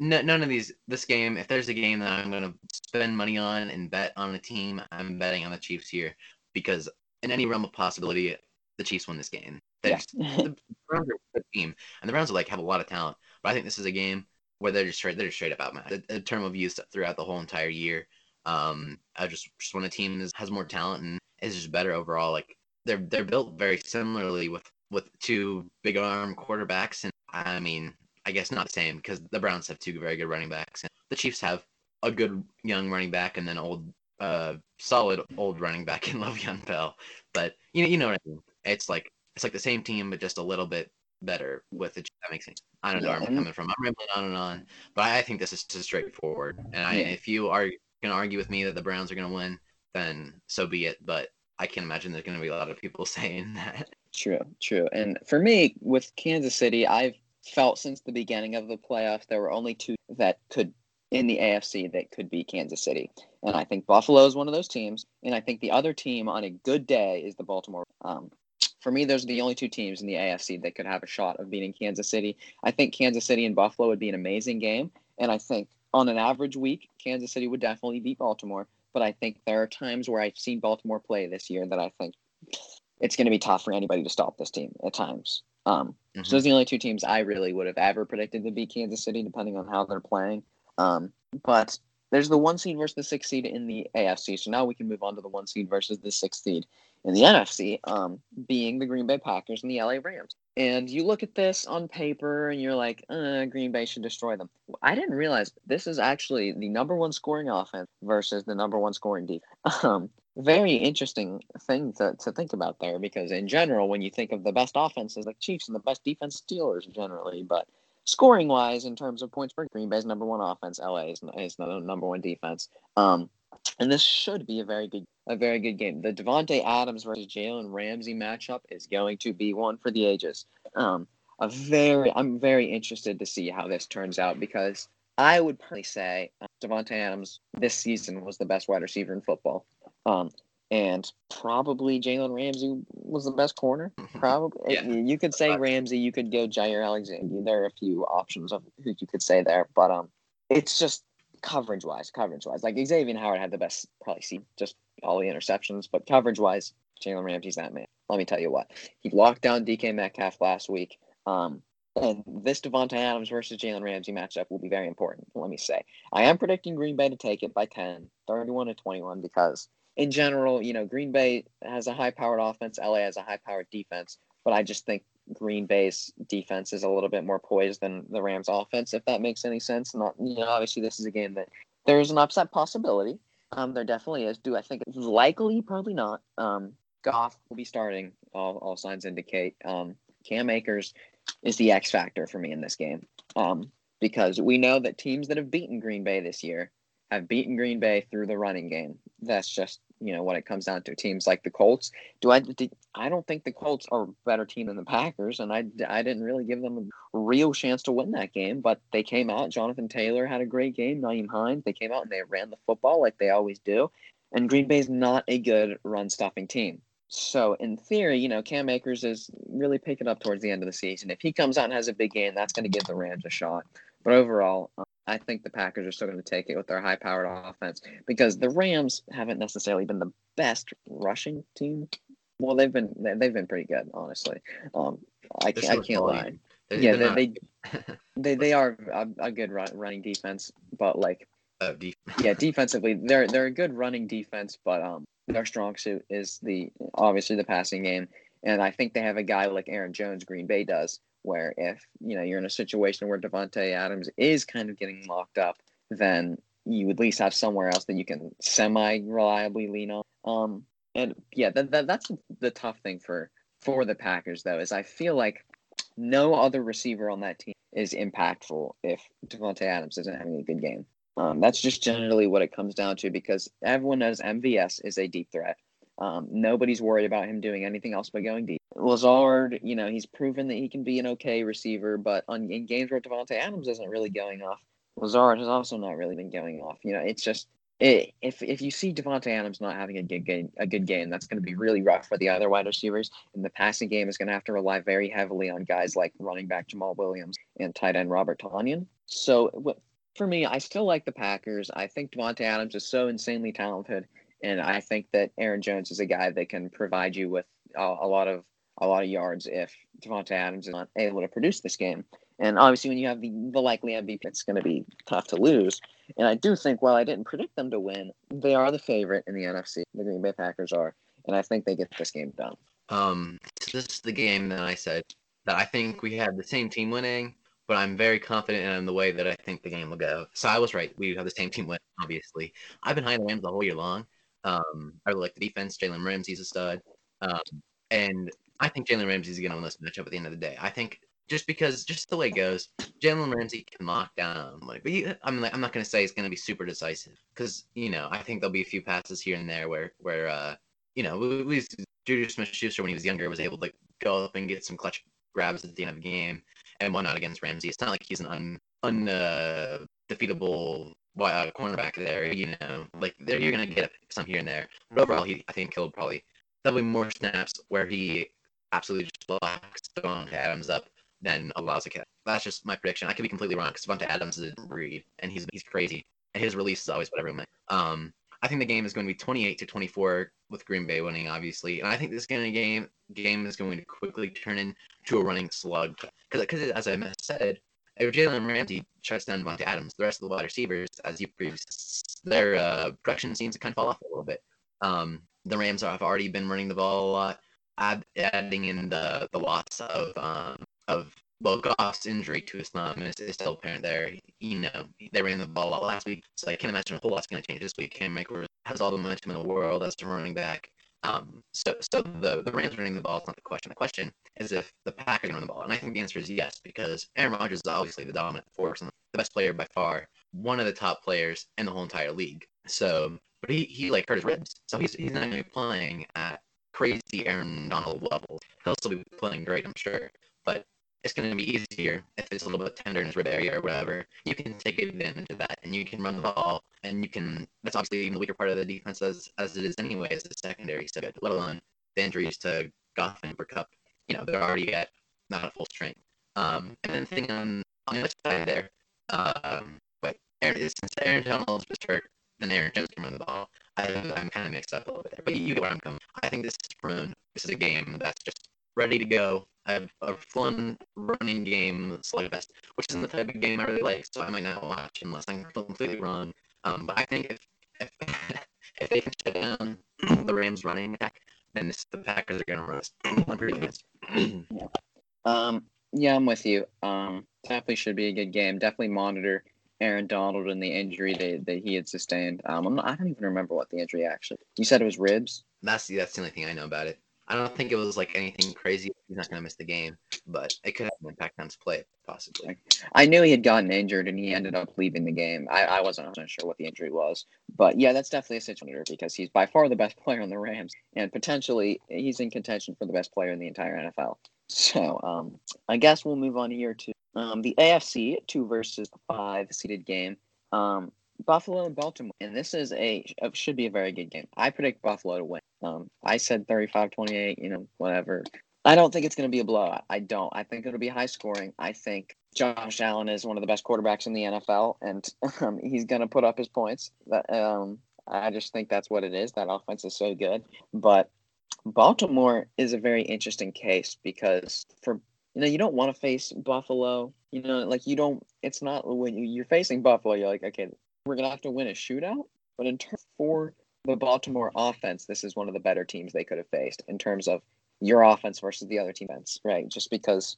no, none of these, this game, if there's a game that I'm going to spend money on and bet on a team, I'm betting on the Chiefs here because in any realm of possibility, the Chiefs win this game. They're Yeah. just- the Browns are a good team, and the Browns are like have a lot of talent. But I think this is a game where they're just straight, they're just straight up outmatched. A, a term of use throughout the whole entire year. Um, I just just when a team is, has more talent and is just better overall. Like they're they're built very similarly with with two big arm quarterbacks, and I mean I guess not the same because the Browns have two very good running backs, and the Chiefs have a good young running back and then old a solid old running back in Le'Veon Bell, but you know, you know what I mean. It's like it's like the same team, but just a little bit better with it. That makes sense. I don't know Yeah, where I'm coming from. I'm rambling on and on, but I, I think this is just straightforward. And I, if you are gonna argue with me that the Browns are gonna win, then so be it. But I can imagine there's gonna be a lot of people saying that. True, true. And for me, with Kansas City, I've felt since the beginning of the playoffs there were only two that could in the AFC that could be Kansas City. And I think Buffalo is one of those teams. And I think the other team on a good day is the Baltimore. Um, for me, those are the only two teams in the AFC that could have a shot of beating Kansas City. I think Kansas City and Buffalo would be an amazing game. And I think on an average week, Kansas City would definitely beat Baltimore. But I think there are times where I've seen Baltimore play this year that I think it's going to be tough for anybody to stop this team at times. Um, Mhm. So those are the only two teams I really would have ever predicted to beat Kansas City, depending on how they're playing. Um, but there's the one seed versus the six seed in the AFC. So now we can move on to the one seed versus the six seed in the NFC, um, being the Green Bay Packers and the LA Rams. And you look at this on paper and you're like, uh, Green Bay should destroy them. I didn't realize this is actually the number one scoring offense versus the number one scoring defense. Um, very interesting thing to, to think about there because in general, when you think of the best offenses, like Chiefs and the best defense, Steelers generally, but scoring wise, in terms of points per Green Bay's number one offense, LA is, is the number one defense. Um, and this should be a very good a very good game. The Davante Adams versus Jalen Ramsey matchup is going to be one for the ages. Um, a very I'm very interested to see how this turns out because I would probably say uh, Davante Adams this season was the best wide receiver in football. Um, and probably Jalen Ramsey was the best corner. Probably Yeah. you could say Ramsey, you could go Jaire Alexander. There are a few options of who you could say there, but um, it's just coverage wise, coverage wise. Like Xavien Howard had the best probably see just all the interceptions, but coverage wise, Jalen Ramsey's that man. Let me tell you what, he locked down DK Metcalf last week. Um, and this Davante Adams versus Jalen Ramsey matchup will be very important. Let me say, I am predicting Green Bay to take it by 10, 31 to 21, because in general, you know, Green Bay has a high powered offense, LA has a high powered defense, but I just think Green Bay's defense is a little bit more poised than the Rams offense, if that makes any sense. Not, you know, obviously this is a game that there is an upset possibility. Um, there definitely is. Do I think it's likely? Probably not. Um, Goff will be starting. All, all signs indicate. Um, Cam Akers is the X factor for me in this game. Um, because we know that teams that have beaten Green Bay this year have beaten Green Bay through the running game. That's just you know when it comes down to. Teams like the Colts. Do I? I don't think the Colts are a better team than the Packers, and I, I didn't really give them a real chance to win that game. But they came out. Jonathan Taylor had a great game. Nyheim Hines. They came out and they ran the football like they always do. And Green Bay's not a good run stuffing team. So in theory, you know, Cam Akers is really picking up towards the end of the season. If he comes out and has a big game, that's going to give the Rams a shot. But overall, I think the Packers are still going to take it with their high-powered offense because the Rams haven't necessarily been the best rushing team. Well, they've been they've been pretty good, honestly. Um, I can't, I can't lie. They're- Yeah, they're they, not- they they they are a, a good run, running defense, but like uh, def- yeah, defensively they're they're a good running defense, but um their strong suit is the obviously the passing game, and I think they have a guy like Aaron Jones, Green Bay does, where if you know you're in a situation where Davante Adams is kind of getting locked up, then you at least have somewhere else that you can semi reliably lean on. Um, and yeah, that, that that's the tough thing for for the Packers though is I feel like no other receiver on that team is impactful if Davante Adams isn't having a good game. Um, that's just generally what it comes down to because everyone knows MVS is a deep threat. Um, nobody's worried about him doing anything else but going deep. Lazard, you know, he's proven that he can be an okay receiver, but on in games where Davante Adams isn't really going off, Lazard has also not really been going off. You know, it's just it, if if you see Davante Adams not having a good game, a good game, that's going to be really rough for the other wide receivers. And the passing game is going to have to rely very heavily on guys like running back Jamaal Williams and tight end Robert Tonyan. So for me, I still like the Packers. I think Davante Adams is so insanely talented, and I think that Aaron Jones is a guy that can provide you with a, a lot of a lot of yards if Davante Adams is not able to produce this game. And obviously, when you have the, the likely MVP, it's going to be tough to lose. And I do think, while I didn't predict them to win, they are the favorite in the NFC. The Green Bay Packers are, and I think they get this game done. Um, this is the game that I said that I think we had the same team winning, but I'm very confident in the way that I think the game will go. So I was right. We have the same team win, obviously. I've been high on the Rams the whole year long. Um, I really like the defense. Jalen Ramsey's a stud. Um, and I think Jalen Ramsey's going to win this matchup at the end of the day. I think just because, just the way it goes, Jalen Ramsey can lock down. Like, but he, I'm like, I'm not going to say it's going to be super decisive because you know I think there'll be a few passes here and there where where uh you know we, we Juju Smith-Schuster when he was younger was able to go up and get some clutch grabs at the end of the game and out against Ramsey. It's not like he's an un, undefeatable uh, cornerback there. You know, like there you're gonna get some here and there. But overall, he I think killed probably probably more snaps where he absolutely just locks Davante Adams up than allows a catch. That's just my prediction. I could be completely wrong because Davante Adams is a breed and he's he's crazy and his release is always what everyone. Um, I think the game is going to be 28 to 24 with Green Bay winning, obviously, and I think this game game game is going to quickly turn into a running slug because as I said, if Jalen Ramsey shuts down Davante Adams, the rest of the wide receivers, as you previously, their uh, production seems to kind of fall off a little bit. Um, the Rams have already been running the ball a lot, add, adding in the the loss of um, of well, Goff's injury to his thumb is, is, still apparent there. You know, they ran the ball a lot last week, so I can't imagine a whole lot's going to change this week. Cam Akers has all the momentum in the world as a running back. Um, so, so the the Rams running the ball is not the question. The question is if the Packers run the ball, and I think the answer is yes because Aaron Rodgers is obviously the dominant force and the best player by far, one of the top players in the whole entire league. So, but he he like hurt his ribs, so he's he's not going to be playing at crazy Aaron Donald level. He'll still be playing great, I'm sure, but it's going to be easier if it's a little bit tender in his rib area or whatever. You can take advantage of that, and you can run the ball, and you can. That's obviously even the weaker part of the defense as as it is anyway, as the secondary. So good, let alone the injuries to Goff and Kupp. You know they're already at not at full strength. Um, and then the thing on on the other side there, um, but Aaron, since Aaron Donald was hurt, then Aaron Jones can run the ball. I, I'm kind of mixed up a little bit there, but you get where I'm coming. I think this is prone. This is a game that's just ready to go. I have a fun running game slugfest, which isn't the type of game I really like, so I might not watch unless I'm completely wrong. Um, but I think if if, if they can shut down the Rams running attack, then this, the Packers are gonna rust. I'm pretty convinced. um, yeah, I'm with you. Um, definitely should be a good game. Definitely monitor Aaron Donald and the injury that, that he had sustained. Um, not, i don't even remember what the injury actually. You said it was ribs. That's the that's the only thing I know about it. I don't think it was like anything crazy. He's not going to miss the game, but it could have an impact on his play, possibly. I knew he had gotten injured and he ended up leaving the game. I, I wasn't sure what the injury was, but yeah, that's definitely a situation because he's by far the best player on the Rams and potentially he's in contention for the best player in the entire NFL. So um, I guess we'll move on here to um, the AFC two versus five seeded game. Um, Buffalo and Baltimore. And this is a should be a very good game. I predict Buffalo to win. Um, I said 35-28, you know, whatever. I don't think it's going to be a blowout. I don't. I think it'll be high scoring. I think Josh Allen is one of the best quarterbacks in the NFL, and um, he's going to put up his points. But, um, I just think that's what it is. That offense is so good. But Baltimore is a very interesting case because for you know you don't want to face Buffalo. You know, like you don't. It's not when you're facing Buffalo. You're like, okay, we're gonna have to win a shootout. But in terms for the Baltimore offense, this is one of the better teams they could have faced in terms of your offense versus the other team defense, right? Just because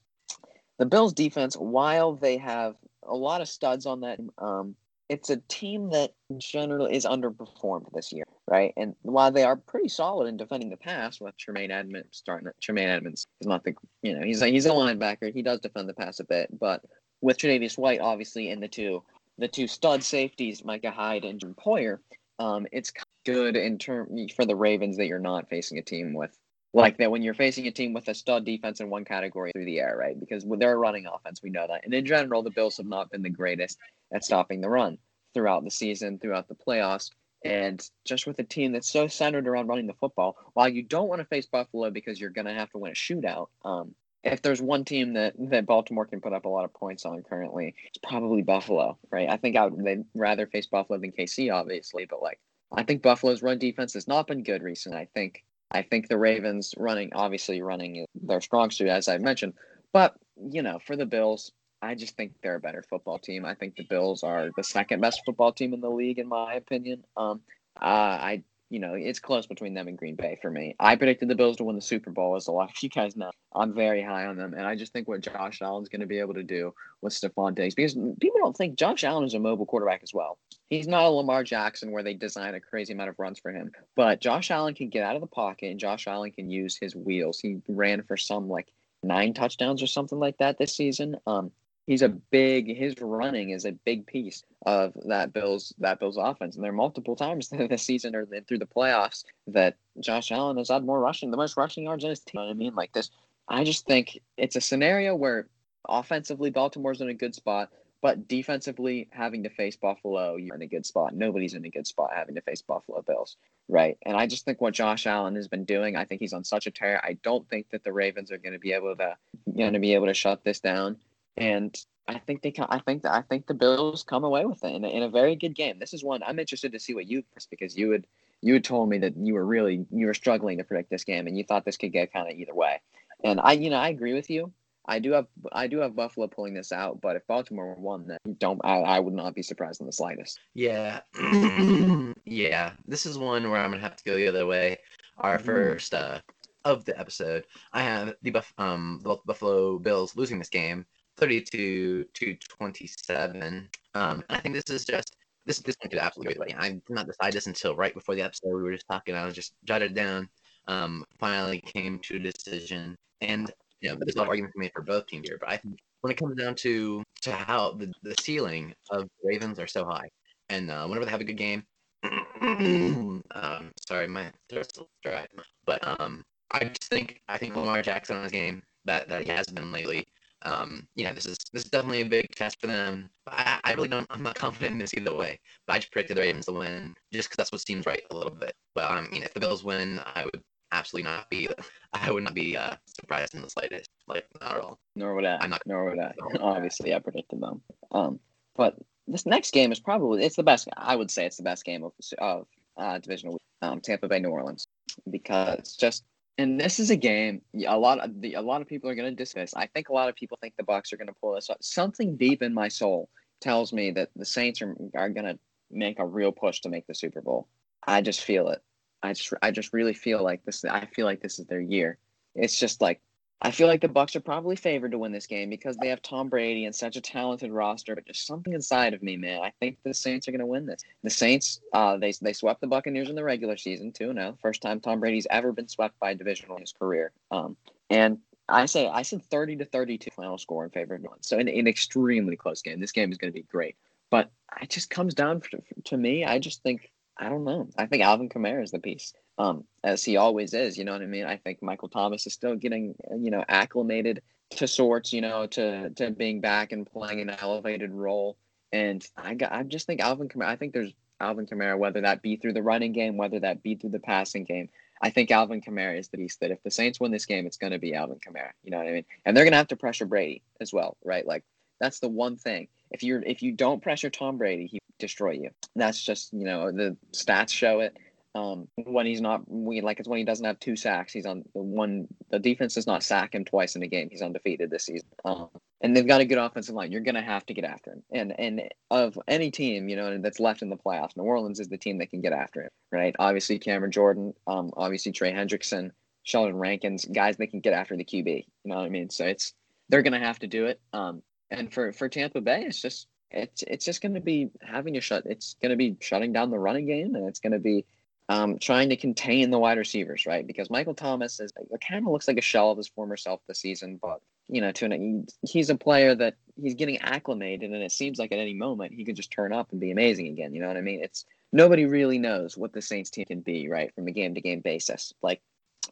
the Bills defense, while they have a lot of studs on that, um, it's a team that generally is underperformed this year, right? And while they are pretty solid in defending the pass, with Tremaine Edmunds starting, Tremaine Edmunds is not the, you know, he's a, he's a linebacker. He does defend the pass a bit, but with Tre'Davious White obviously in the two, the two stud safeties, Micah Hyde and Jim Poyer, um, it's good in term for the Ravens that you're not facing a team with like that when you're facing a team with a stud defense in one category through the air, right? Because they're running offense, we know that. And in general, the Bills have not been the greatest at stopping the run throughout the season, throughout the playoffs. And just with a team that's so centered around running the football, while you don't want to face Buffalo because you're going to have to win a shootout, um, if there's one team that, that Baltimore can put up a lot of points on currently, it's probably Buffalo, right? I think I would they'd rather face Buffalo than KC, obviously, but like I think Buffalo's run defense has not been good recently. I think I think the Ravens running, obviously running their strong suit, as I mentioned, but you know, for the Bills, I just think they're a better football team. I think the Bills are the second best football team in the league, in my opinion. Um, uh, I you know, it's close between them and Green Bay for me. I predicted the Bills to win the Super Bowl, as a lot of you guys know. I'm very high on them, and I just think what Josh Allen's going to be able to do with Stefon Diggs, because people don't think Josh Allen is a mobile quarterback as well. He's not a Lamar Jackson where they design a crazy amount of runs for him, but Josh Allen can get out of the pocket, and Josh Allen can use his wheels. He ran for some like nine touchdowns or something like that this season. Um, he's a big his running is a big piece of that Bills that Bills offense. And there are multiple times this season or through the playoffs that Josh Allen has had more rushing, the most rushing yards in his team. You know I mean, like this, I just think it's a scenario where offensively Baltimore's in a good spot, but defensively having to face Buffalo, you're in a good spot. Nobody's in a good spot having to face Buffalo Bills, right? And I just think what Josh Allen has been doing, I think he's on such a tear. I don't think that the Ravens are going to be able to going to be able to shut this down and I think they can. I think that I think the Bills come away with it in a, in a very good game. This is one I'm interested to see what you because you would you had told me that you were really you were struggling to predict this game and you thought this could go kind of either way. And I you know I agree with you. I do have I do have Buffalo pulling this out, but if Baltimore won, then don't I, I would not be surprised in the slightest. Yeah, yeah. This is one where I'm gonna have to go the other way. Our mm-hmm. first uh, of the episode, I have the Buff um the Buffalo Bills losing this game 32 to 27. Um, I think this is just this this one could absolutely go I did not decide this until right before the episode. We were just talking. I was just jotted down. Um, finally came to a decision, and you know, there's a lot of arguments made for both teams here. But I think when it comes down to to how the, the ceiling of Ravens are so high, and uh, whenever they have a good game, um, sorry, my throat's dry, but um, I just think I think Lamar Jackson on his game that that he has been lately um, you know, this is this is definitely a big test for them. I, I really don't. I'm not confident in this either way. But I just predicted the Ravens to win, just because that's what seems right a little bit. But I mean, if the Bills win, I would absolutely not be. I would not be uh, surprised in the slightest. Like not at all. Nor would I. I'm not. Nor would I. Obviously, I predicted them. Um, but this next game is probably it's the best. I would say it's the best game of of uh, divisional. Um, Tampa Bay New Orleans because just and this is a game a lot of the a lot of people are going to dismiss. I think a lot of people think the Bucks are going to pull this up. Something deep in my soul tells me that the Saints are are going to make a real push to make the Super Bowl. I just feel it. I just I just really feel like this. I feel like this is their year. It's just like I feel like the Bucks are probably favored to win this game because they have Tom Brady and such a talented roster. But just something inside of me, man, I think the Saints are going to win this. The Saints, uh, they they swept the Buccaneers in the regular season too. No, first time Tom Brady's ever been swept by a divisional in his career. Um, and I say I said thirty to thirty-two final score in favor of one. So in an extremely close game, this game is going to be great. But it just comes down to, to me. I just think I don't know. I think Alvin Kamara is the piece um, as he always is. You know what I mean? I think Michael Thomas is still getting, you know, acclimated to sorts, you know, to to being back and playing an elevated role. And I got, I just think Alvin Kamara. I think there's Alvin Kamara, whether that be through the running game, whether that be through the passing game. I think Alvin Kamara is the beast that if the Saints win this game, it's going to be Alvin Kamara. You know what I mean? And they're going to have to pressure Brady as well, right? Like that's the one thing. If you're if you don't pressure Tom Brady, he destroy you. That's just you know the stats show it. Um, when he's not, we like it's when he doesn't have two sacks. He's on the one. The defense does not sack him twice in a game. He's undefeated this season. Um, and they've got a good offensive line. You're going to have to get after him. And and of any team, you know, that's left in the playoffs, New Orleans is the team that can get after him. Right? Obviously, Cameron Jordan. Um, obviously Trey Hendrickson, Sheldon Rankins, guys that can get after the QB. You know what I mean? So it's they're going to have to do it. Um, and for for Tampa Bay, it's just it's it's just going to be having a shut. It's going to be shutting down the running game, and it's going to be um, trying to contain the wide receivers, right? Because Michael Thomas is kind of looks like a shell of his former self this season, but you know, to an, he's a player that he's getting acclimated, and it seems like at any moment he could just turn up and be amazing again. You know what I mean? It's nobody really knows what the Saints team can be, right, from a game to game basis. Like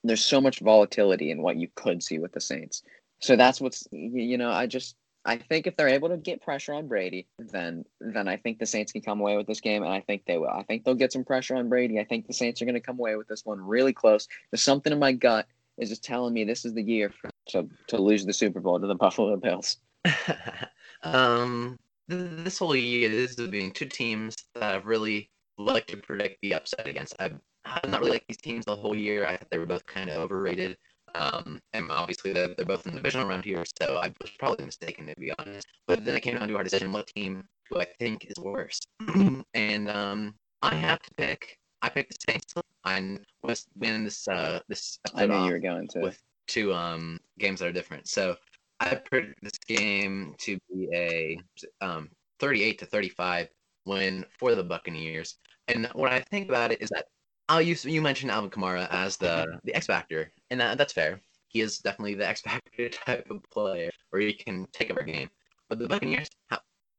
there's so much volatility in what you could see with the Saints. So that's what's you know, I just I think if they're able to get pressure on Brady, then then I think the Saints can come away with this game, and I think they will. I think they'll get some pressure on Brady. I think the Saints are going to come away with this one really close. There's something in my gut is just telling me this is the year for, to to lose the Super Bowl to the Buffalo Bills. um, this whole year, this has been two teams that I've really liked to predict the upset against. I've, I've not really liked these teams the whole year. I thought they were both kind of overrated. Um, and obviously they're, they're both in the division around here, so I was probably mistaken to be honest. But then it came down to our decision: what team do I think is worse? and um, I have to pick. I picked the Saints. I was winning this uh this I knew you were going to. with two um games that are different. So I picked this game to be a um 38 to 35 win for the Buccaneers. And what I think about it is that oh you you mentioned Alvin Kamara as the the X factor, and that, that's fair. He is definitely the X factor type of player where he can take over a game. But the Buccaneers,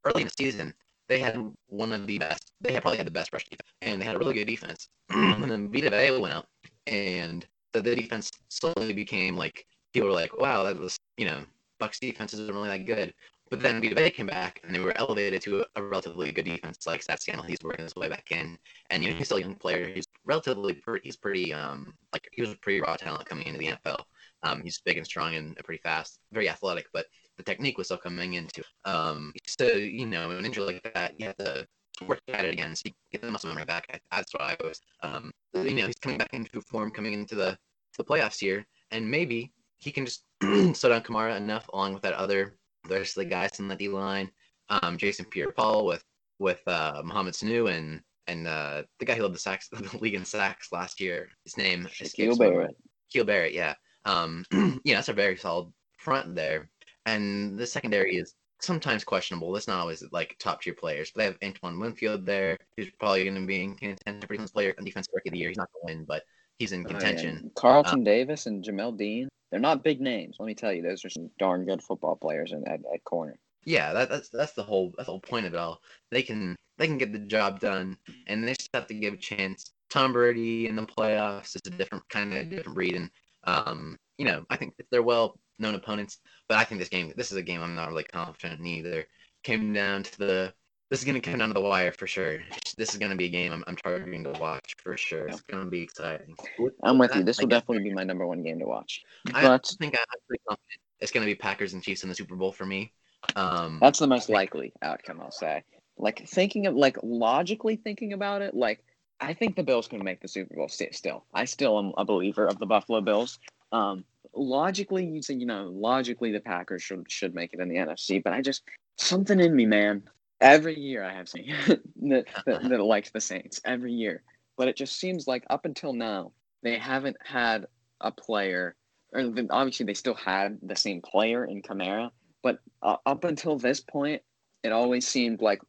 early in the season, they had one of the best. They had probably had the best rush defense, and they had a really good defense. and then Vita Vea went out, and the, the defense slowly became like people were like, "Wow, that was you know Bucks defense isn't really that good." But then Vita came back, and they were elevated to a, relatively good defense like Sat Scannell. He's working his way back in, and you know he's still a young player. He's relatively pretty, he's pretty um like he was a pretty raw talent coming into the NFL. Um, he's big and strong and pretty fast, very athletic, but the technique was still coming into. Um, so you know, an injury like that, you have to work at it again, so you get the muscle memory back. That's what I was. Um, you know, he's coming back into form, coming into the the playoffs here, and maybe he can just slow down Kamara enough, along with that other the rest of the guys in the D line, um, Jason Pierre-Paul with with uh, Mohamed Sanu and and uh, the guy who led the sacks the league in sacks last year. His name Shaquille Barrett. Keel Barrett, yeah. Um, yeah, that's a very solid front there. And the secondary is sometimes questionable. It's not always like top tier players, but they have Antoine Winfield there, who's probably going to be in contention for defense player and defense rookie of the year. He's not going to win, but he's in Oh, yeah. contention. Carlton Davis and Jamel Dean. They're not big names. Let me tell you, those are some darn good football players in at, at corner. Yeah, that, that's that's the whole that's the whole point of it all. They can they can get the job done, and they just have to give a chance. Tom Brady in the playoffs is a different kind of different breed, and um, you know, I think they're well known opponents. But I think this game, this is a game I'm not really confident in either. Came down to the, this is gonna come down to the wire for sure. This is gonna be a game I'm, I'm targeting to watch for sure. It's gonna be exciting. I'm with you. This will definitely be my number one game to watch. I think I'm pretty confident it's gonna be Packers and Chiefs in the Super Bowl for me. Um, that's the most likely outcome, I'll say. Like thinking of like logically thinking about it, like I think the Bills can make the Super Bowl sti- still. I still am a believer of the Buffalo Bills. Um, logically, you say you know logically the Packers should should make it in the NFC, but I just something in me, man. Every year I have seen that, that that likes the Saints every year, but it just seems like up until now they haven't had a player, or obviously they still had the same player in Kamara, but uh, up until this point, it always seemed like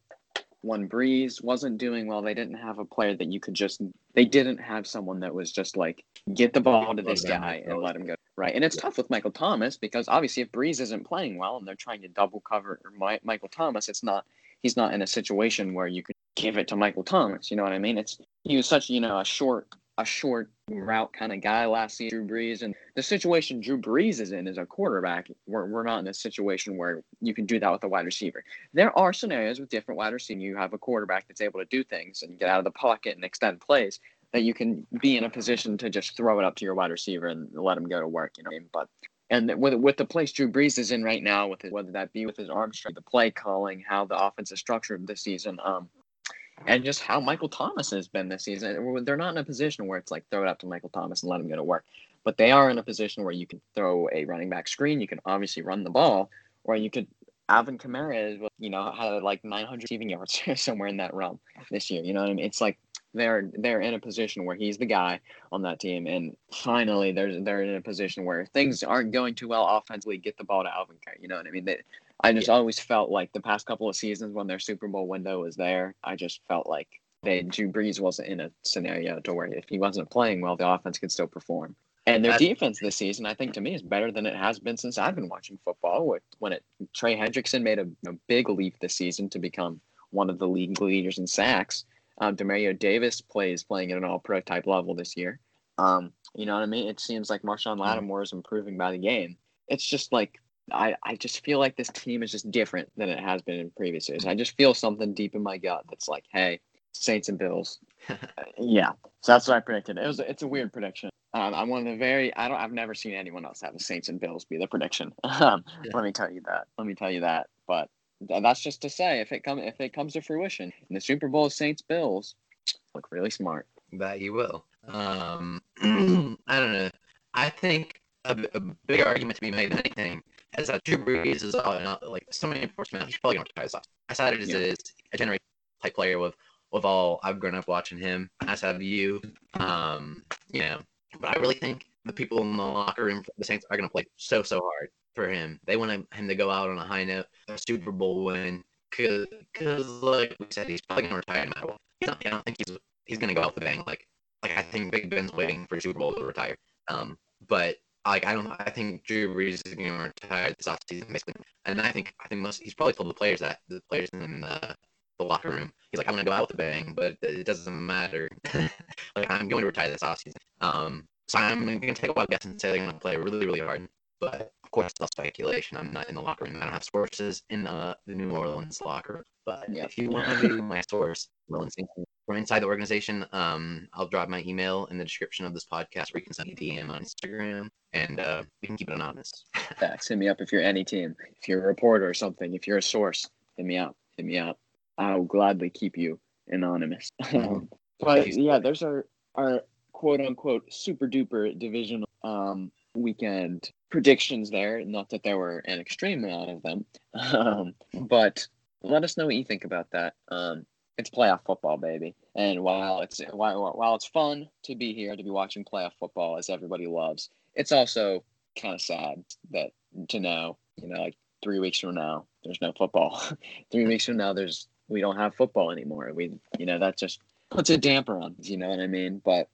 when Brees wasn't doing well, they didn't have a player that you could just. They didn't have someone that was just like get the ball to this guy and let him go right. And it's Yeah. tough with Michael Thomas because obviously if Brees isn't playing well and they're trying to double cover Mi- Michael Thomas, it's not. He's not in a situation where you could give it to Michael Thomas. You know what I mean? It's he was such you know a short a short route kind of guy last season, Drew Brees, and the situation Drew Brees is in as a quarterback, we're, we're not in a situation where you can do that with a wide receiver. There are scenarios with different wide receivers. You have a quarterback that's able to do things and get out of the pocket and extend plays that you can be in a position to just throw it up to your wide receiver and let him go to work. You know? But and with with the place Drew Brees is in right now, with it, whether that be with his arm strength, the play calling, how the offense is structured this season, um, and just how Michael Thomas has been this season. They're not in a position where it's like throw it up to Michael Thomas and let him go to work, but they are in a position where you can throw a running back screen. You can obviously run the ball, or you could. Alvin Kamara is, you know, had like 900 receiving yards somewhere in that realm this year. You know what I mean? It's like they're they're in a position where he's the guy on that team, and finally they're they're in a position where things aren't going too well offensively. Get the ball to Alvin Kamara. You know what I mean? They, I just always felt like the past couple of seasons when their Super Bowl window was there, I just felt like they Drew Brees wasn't in a scenario to where if he wasn't playing well, the offense could still perform. And their That- defense this season, I think, to me, is better than it has been since I've been watching football. With- When it Trey Hendrickson made a, a big leap this season to become one of the league leaders in sacks. Um, Demario Davis plays playing at an All Pro type level this year. Um, you know what I mean? It seems like Marshon Lattimore is improving by the game. It's just like I, I just feel like this team is just different than it has been in previous years. I just feel something deep in my gut that's like, hey, Saints and Bills. Yeah, so that's what I predicted. It was it's a weird prediction. Um, I'm one of the very I don't I've never seen anyone else have the Saints and Bills be the prediction. Um, Yeah. Let me tell you that. Let me tell you that. But that's just to say if it come if it comes to fruition in the Super Bowl, Saints Bills look really smart. that you will. Um, I don't know. I think a, a big argument to be made than anything is that Drew Brees is all not like so many enforcement. He's probably going to retire off. I said it as Yeah. it is a generation type player with with all I've grown up watching him, as have you. Um, you know, but I really think the people in the locker room for the Saints are going to play so so hard for him. They want him to go out on a high note, a Super Bowl win, because like we said, he's probably going to retire no matter what. I don't think he's he's to go out the bang. Like like I think Big Ben's waiting for Super Bowl to retire. Um, but like I don't I think Drew Brees is going to retire this offseason basically, and I think I think most he's probably told the players that the players in the, the locker room. He's like I'm going to go out with a bang, but it doesn't matter. like I'm going to retire this offseason. Um, so I'm going to take a wild guess and say they're going to play really really hard. But course, it's all speculation. I'm not in the locker room. I don't have sources in the, the New Orleans locker. But yeah. if you want to be my source, Orleans from inside the organization, um, I'll drop my email in the description of this podcast where you can send me a DM on Instagram and uh, we can keep it anonymous. Facts. Hit me up if you're any team. If you're a reporter or something, if you're a source, hit me up. Hit me up. I'll gladly keep you anonymous. Mm-hmm. but yeah, there's our, our quote unquote super duper divisional um, weekend predictions there. Not that there were an extreme amount of them, um, but let us know what you think about that. Um, it's playoff football, baby. And while it's while, while it's fun to be here to be watching playoff football as everybody loves, it's also kind of sad that to know, you know, like three weeks from now, there's no football. three weeks from now, there's we don't have football anymore. We, you know, that just puts a damper on. You know what I mean? But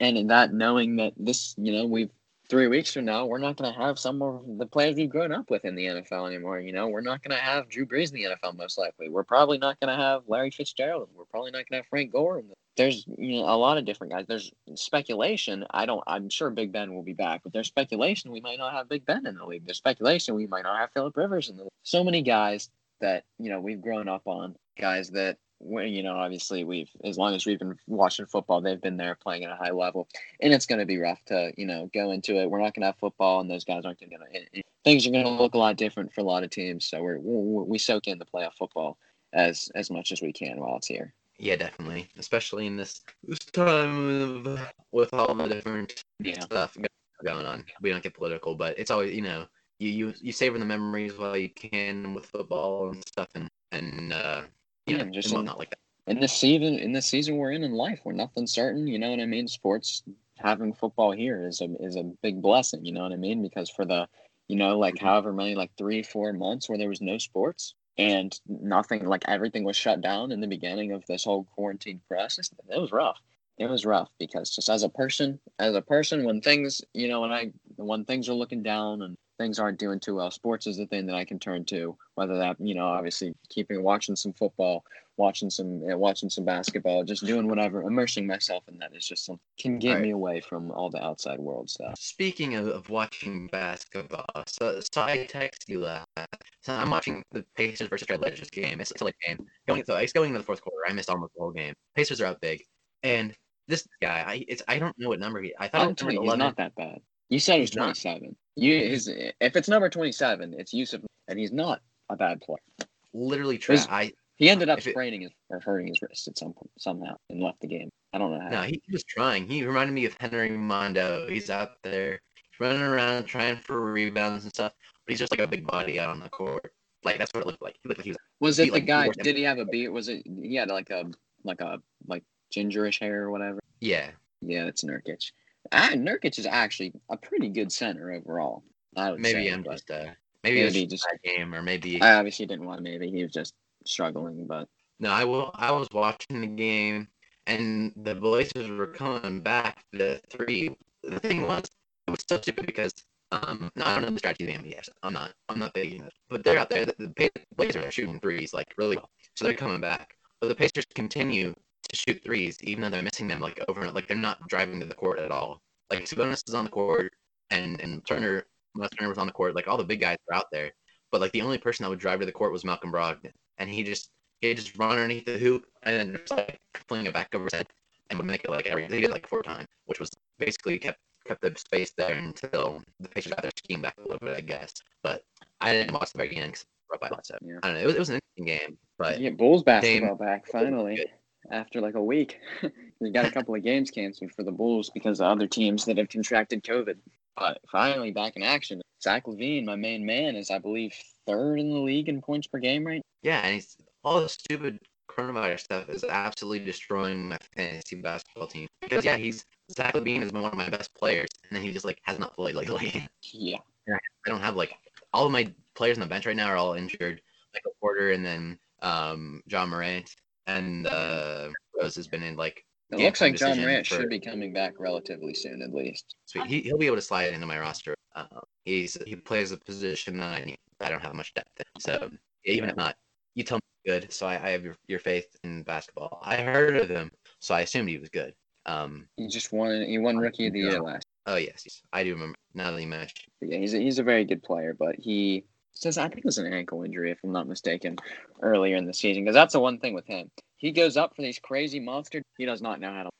and in that knowing that this, you know, we've three weeks from now, we're not going to have some of the players we've grown up with in the NFL anymore. You know, we're not going to have Drew Brees in the NFL most likely. We're probably not going to have Larry Fitzgerald. We're probably not going to have Frank Gore. There's you know a lot of different guys. There's speculation. I don't. I'm sure Big Ben will be back, but there's speculation we might not have Big Ben in the league. There's speculation we might not have Philip Rivers in the league. So many guys that you know we've grown up on, guys that you know, obviously we've as long as we've been watching football, they've been there playing at a high level, and it's going to be rough to you know go into it. We're not going to have football, and those guys aren't going to. Things are going to look a lot different for a lot of teams. So we're, we we soak in the playoff football as as much as we can while it's here. Yeah, definitely, especially in this this time of, with all the different yeah. stuff going on. We don't get political, but it's always you know you you you savor the memories while you can with football and stuff, and and uh, yeah, just in, not like that. In this season, in this season we're in in life, where nothing's certain. You know what I mean? Sports having football here is a is a big blessing. You know what I mean? Because for the, you know, like mm-hmm. however many, like three, four months where there was no sports and nothing, like everything was shut down in the beginning of this whole quarantine process. It was rough. It was rough because just as a person, as a person, when things, you know, when I when things are looking down and things aren't doing too well, sports is the thing that I can turn to. Whether that you know, obviously keeping watching some football, watching some eh, watching some basketball, just doing whatever, immersing myself in that is just some can get right. me away from all the outside world stuff. Speaking of, of watching basketball, so, so I text you that. So I'm watching the Pacers versus Trailblazers game. It's, it's a late game. Going so it's going into the fourth quarter. I missed almost the whole game. Pacers are up big, and this guy, I it's I don't know what number he. I thought it was 11. not that bad. You said he's 27. You his if it's number 27, it's Jusuf, and he's not a bad player. Literally, tra- I he ended up spraining his or hurting his wrist at some point somehow and left the game. I don't know how. No, he was trying. He reminded me of Henry Mondo. He's out there running around trying for rebounds and stuff, but he's just like a big body out on the court. Like that's what it looked like. He looked like he was. Was it the like, guy? Did he have a beard? Was it? He had like a like a like gingerish hair or whatever. Yeah. Yeah, it's Nurkic. Ah, Nurkic is actually a pretty good center overall. I would maybe say, I'm just uh, maybe, maybe just a game or maybe I obviously didn't want maybe he was just struggling, but no, I will. I was watching the game and the Blazers were coming back The three. The thing was, it was so stupid because um, no, I don't know the strategy of the NBA. I'm not. I'm not big it, but they're out there. The, the Blazers are shooting threes like really well, so they're coming back. But the Pacers continue to shoot threes, even though they're missing them like over like they're not driving to the court at all. Like Sabonis is on the court, and and Turner, Turner was on the court. Like all the big guys were out there, but like the only person that would drive to the court was Malcolm Brogdon, and he just he just run underneath the hoop and then just like fling it back over his head and would make it like every he did like four times, which was basically kept kept the space there until the Pacers got their scheme back a little bit, I guess. But I didn't watch the very end because I lots of. Yeah. I don't know. It was, it was an interesting game, but yeah, Bulls basketball back finally after like a week. we got a couple of games canceled for the Bulls because of other teams that have contracted COVID. But finally back in action. Zach LaVine, my main man, is I believe third in the league in points per game right Yeah, and he's all the stupid coronavirus stuff is absolutely destroying my fantasy basketball team. Because yeah, he's Zach LaVine is one of my best players, and then he just like has not played lately. Yeah. I don't have like all of my players on the bench right now are all injured. Michael Porter and then um, Ja Morant and uh, Rose has been in like It looks like Ja Morant for- should be coming back relatively soon, at least. Sweet. He he'll be able to slide into my roster. Uh, he's he plays a position that I, need- I don't have much depth in. So even if not, you tell me good. So I, I have your, your faith in basketball. I heard of him, so I assumed he was good. Um. He just won. He won Rookie of the Year last. Oh yes, yes. I do remember. Now that you mentioned. Yeah, he's a, he's a very good player, but he says I think it was an ankle injury, if I'm not mistaken, earlier in the season. Because that's the one thing with him. He goes up for these crazy monster. He does not know how to.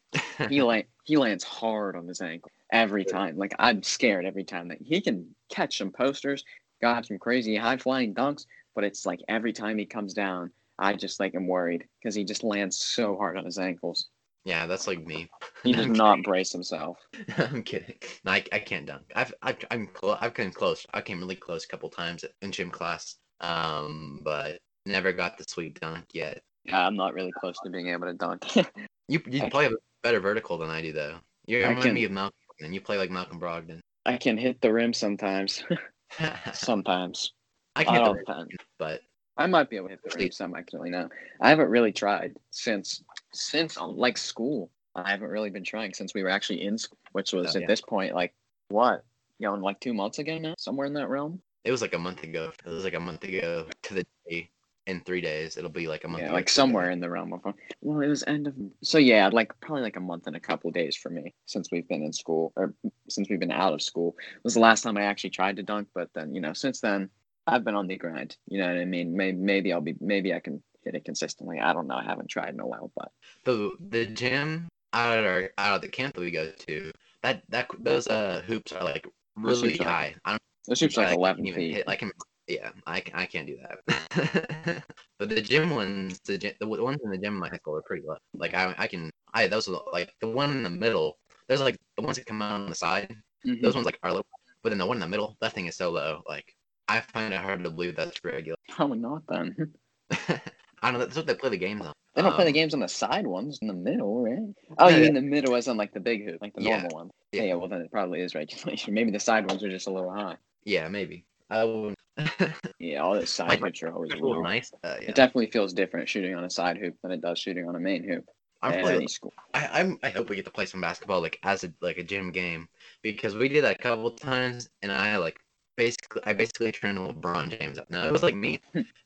He land, he lands hard on his ankle every time. Like I'm scared every time that he can catch some posters, got some crazy high flying dunks, but it's like every time he comes down, I just like am worried because he just lands so hard on his ankles. yeah, that's like me. He does not kidding. brace himself. I'm kidding. No, I, I can't dunk. I've, I've I'm close. I've come close. I came really close a couple times in gym class. Um, but never got the sweet dunk yet. Yeah, I'm not really close to being able to dunk. You you I probably have a better vertical than I do though. You remind can- me of Malcolm, and you play like Malcolm Brogdon. I can hit the rim sometimes. I sometimes. can I hit the rim, depend. but I might be able to hit the rim some actually now. I haven't really tried since since like school. I haven't really been trying since we were actually in school, which was Oh, at this point like what going like two months ago now, somewhere in that realm. it was like a month ago. It was like a month ago to the day. In three days, it'll be like a month. Yeah, like somewhere day. in the realm of. Well, it was end of. So yeah, like probably like a month and a couple days for me since we've been in school or since we've been out of school was the last time I actually tried to dunk. But then you know since then I've been on the grind. You know what I mean? Maybe maybe I'll be maybe I can hit it consistently. I don't know. I haven't tried in a while, but the the gym out of our out of the camp that we go to. That that those uh hoops are like really hoops are- high. I don't those hoops I like eleven even feet. hit- can, yeah, I, I can't do that. but the gym ones, the gym, the ones in the gym in my high school are pretty low. Like I, I can, I those are like the one in the middle. There's like the ones that come out on the side. Mhm. Those ones like are low, but then the one in the middle, that thing is so low. Like I find it hard to believe that's regular. Probably not then. I don't know. That's what they play the games on. They don't play the Um, games on the side ones, in the middle, right? Oh, Yeah, you mean the middle as in like the big hoop, like the Yeah. normal one? Yeah. Yeah. well then it probably is regulation. Maybe the side ones are just a little high. Yeah, maybe. I wouldn't. Yeah, all the side Like, hoops are always real nice. Uh, yeah. It definitely feels different shooting on a side hoop than it does shooting on a main hoop I'm at probably school. I, I'm I hope we get to play some basketball like as a like a gym game because we did that a couple times and I like basically I basically turned a LeBron James up. No, it was like me,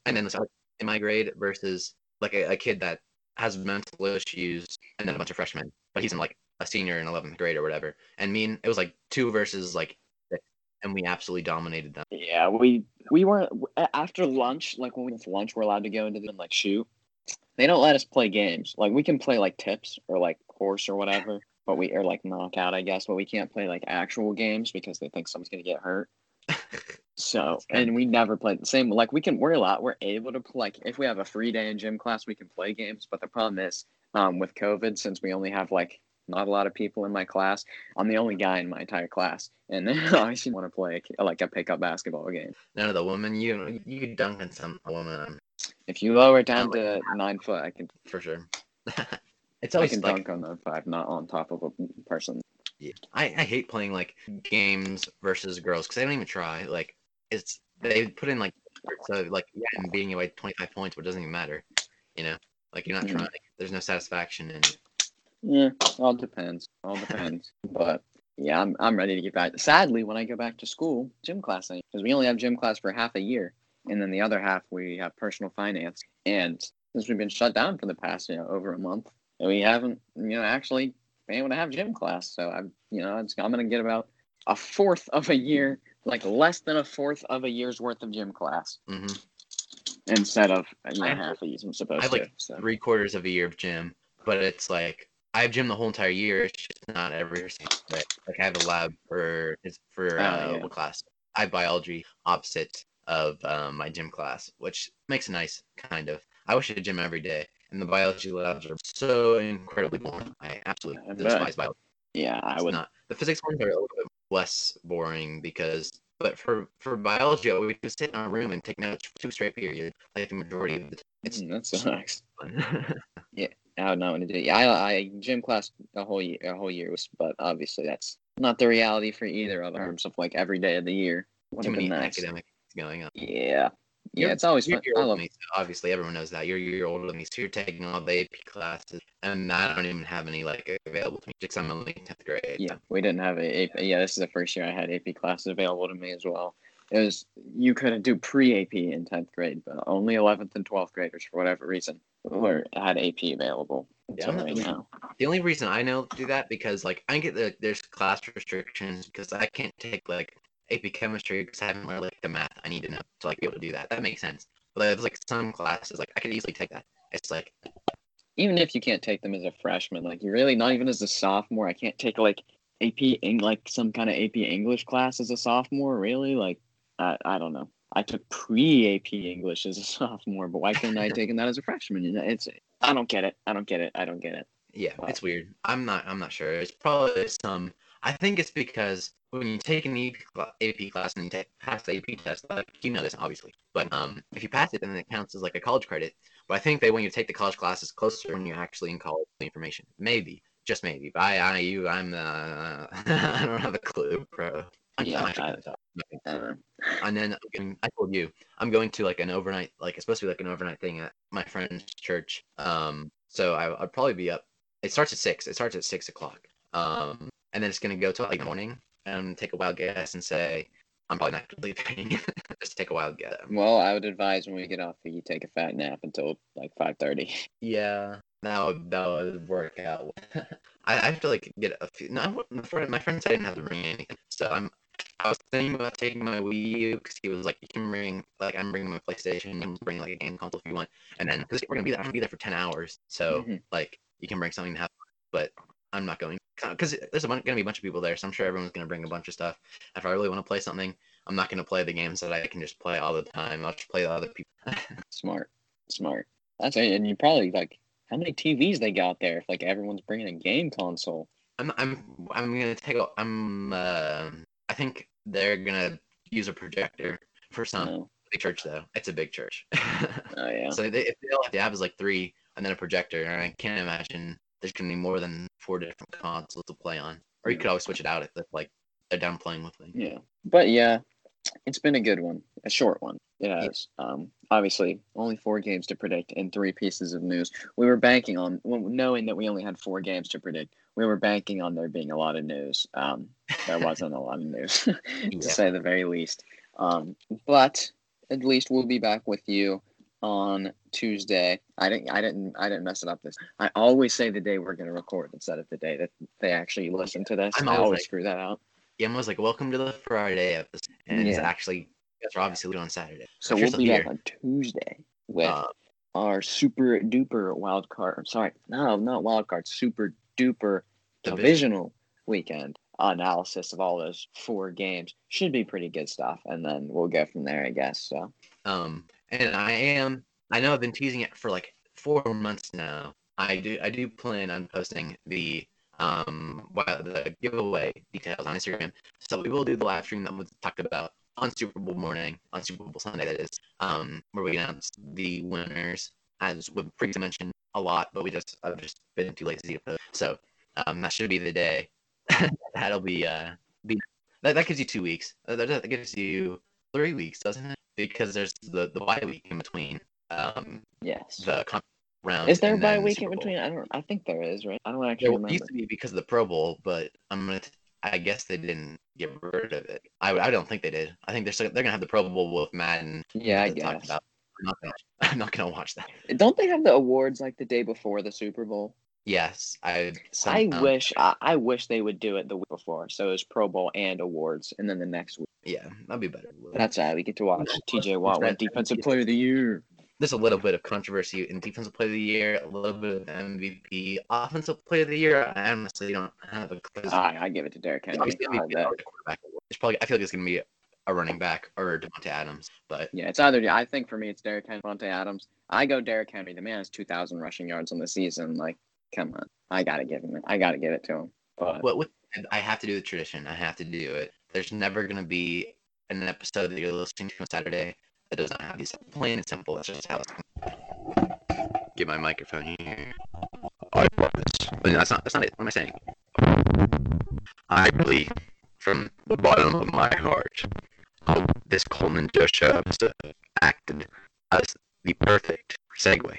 and then like in my grade versus like a, a kid that has mental issues and then a bunch of freshmen, but he's in like a senior in 11th grade or whatever. And mean, it was like two versus like six, and we absolutely dominated them. Yeah, we we weren't after lunch. Like when we went to lunch, we're allowed to go into the and like shoot. They don't let us play games. Like we can play like tips or like horse or whatever, but we are like knockout, I guess. But we can't play like actual games because they think someone's gonna get hurt. So and we never played the same. Like we can, we're lot. we're able to play. Like if we have a free day in gym class, we can play games. But the problem is, um, with COVID, since we only have like not a lot of people in my class, I'm the only guy in my entire class, and I obviously want to play like a pickup basketball game. None of the women you you could dunk on some woman If you lower it down to nine foot, I can for sure. it's I always can like dunk on the five, not on top of a person. Yeah. I, I hate playing like games versus girls because they don't even try. Like it's they put in like so like yeah, I'm beating you by 25 points, but it doesn't even matter. You know, like you're not Mhm. trying. There's no satisfaction in it. Yeah, all depends. All depends. but yeah, I'm I'm ready to get back. Sadly, when I go back to school, gym class because we only have gym class for half a year, and then the other half we have personal finance. And since we've been shut down for the past you know over a month, and we haven't you know actually been able to have gym class. So I'm you know it's, I'm gonna get about a fourth of a year, like less than a fourth of a year's worth of gym class hmm instead of you know I have- half a year I'm I supposed have to. like So. three quarters of a year of gym, but it's like I have gym the whole entire year. It's just not every single day. Like I have a lab for it's for Oh, uh, yeah. class? I have biology opposite of um, my gym class, which makes it nice, kind of. I wish I had gym every day, and the biology labs are so incredibly boring. I absolutely I despise biology. Yeah, I It's would. not. The physics ones are a little bit less boring because, but for for biology, we just sit in our room and take notes for two straight periods, like the majority of the. It's Mm, that sucks. fun. I would not want to do. Yeah, I, I gym class a whole year, a whole year was, but obviously that's not the reality for either of terms of like every day of the year. Too many nice. academic going on. Yeah, yeah, You're- it's always You're fun. I love me, so obviously everyone knows that. You're a year older than me, so you're taking all the AP classes, and I don't even have any like available to me because I'm only tenth grade. Yeah, we didn't have a AP. Yeah, this is the first year I had AP classes available to me as well. It was you couldn't do pre AP in tenth grade, but only eleventh and twelfth graders for whatever reason were had AP available. Yeah, until right really- now. The only reason I know do that because like I get the there's class restrictions because I can't take like AP chemistry because I haven't learned like the math I need to know to like be able to do that. That makes sense. But there's like some classes like I could easily take that. It's like Even if you can't take them as a freshman, like you're really not even as a sophomore. I can't take like AP Eng- like some kind of AP English class as a sophomore. Really, like I I don't know. I took pre AP English as a sophomore, but why couldn't I have taken that as a freshman? You know, it's I don't get it. I don't get it. I don't get it. yeah, Wow. it's weird. I'm not I'm not sure. It's probably some. I think it's because when you take an AP, class and you take, pass the AP test, like you know this obviously, but um, if you pass it, then it counts as like a college credit. But I think they want you to take the college classes closer when you're actually in college. The information, maybe, just maybe. But I, I you, I'm, uh, I don't have a clue, bro. I'm, Yeah, I- talk. I. And then going, I told you I'm going to like an overnight, like it's supposed to be like an overnight thing at my friend's church. Um, so I, I'd probably be up. It starts at six. It starts at six o'clock. Um, and then it's gonna go till like morning and take a wild guess and say I'm probably not sleeping. Just take a wild guess. Well, I would advise when we get off that you take a fat nap until like five thirty. Yeah, that would that would work out. I, I have to like get a few. No, my friend, my friend said I didn't have to bring anything, so I'm. I was thinking about taking my Wii U because he was like, "You can bring like I'm bringing my PlayStation. You can bring like a game console if you want." And then because we're gonna be there, I'm gonna be there for ten hours, so Mhm. like you can bring something to have. But I'm not going because there's a gonna be a bunch of people there, so I'm sure everyone's gonna bring a bunch of stuff. If I really want to play something, I'm not gonna play the games that I can just play all the time. I'll just play the other people. Smart, smart. That's it. And you probably like how many TVs they got there? If like everyone's bringing a game console. I'm I'm I'm gonna take a I'm uh I think they're gonna use a projector for some No. big church though. It's a big church. Oh yeah. so they, if they all have to have is like three and then a projector, and I can't imagine there's gonna be more than four different consoles to play on. Or you could always switch it out if like they're done playing with things. Yeah. But yeah, it's been a good one. A short one. It has. Um obviously only four games to predict and three pieces of news. We were banking on well, knowing that we only had four games to predict. We were banking on there being a lot of news. Um there wasn't a lot of news to Yeah. say the very least. Um but at least we'll be back with you on Tuesday. I didn't I didn't I didn't mess it up this. I always say the day we're gonna record instead of the day that they actually listen to this. I'm I always always like- screw that out. Ian was like, "Welcome to the Friday episode," and it's actually are obviously on Saturday. So we'll be back here, on Tuesday with uh, our super duper wild card. I'm sorry, no, not wild card, super duper Division. divisional weekend analysis of all those four games. Should be pretty good stuff, and then we'll go from there, I guess. So Um, and I am. I know I've been teasing it for like four months now. I do. I do plan on posting the um the giveaway details on Instagram. So we will do the live stream that was talked about on Super Bowl morning, on Super Bowl Sunday, that is, um, where we announce the winners, as we previously mentioned a lot, but we just I've just been too lazy to post. So um, that should be the day. That'll be uh be that, that gives you two weeks. That, that gives you three weeks, doesn't it? Because there's the the bye week in between. Um, yes, the round. is there a bye week in between? I don't. I think there is, right? I don't actually There remember. used to be because of the Pro Bowl, but I'm gonna. T- I guess they didn't get rid of it. I, I don't think they did. I think they're still, they're gonna have the Pro Bowl with Madden. Yeah, I that they talked guess. About. I'm not gonna. I'm not gonna watch that. Don't they have the awards like the day before the Super Bowl? Yes, I. I wish. I, I wish they would do it the week before, so it's Pro Bowl and awards, and then the next week. Yeah, that'd be better. That's how we get to watch T.J. Watt win Defensive Player of the Year. There's a little bit of controversy in Defensive Player of the Year, a little bit of MVP, Offensive Player of the Year. I honestly don't have a clue. I, I give it to Derrick Henry. Obviously, I MVP is bet. always a quarterback award. It's probably. I feel like it's gonna be a running back or Davante Adams, but Yeah, it's either. I think for me, it's Derrick Henry, Davante Adams. I go Derrick Henry. The man has two thousand rushing yards on the season. Like, come on, I gotta give him. it. I gotta give it to him. But What with I have to do the tradition. I have to do it. There's never gonna be an episode that you're listening to on Saturday that does not have these plain and simple. That's just how it's. Going. Get my microphone here. I promise. But no, that's not. That's not it. What am I saying? I really, from the bottom of my heart, hope this Coltin and Joe Show episode acted as the perfect segue,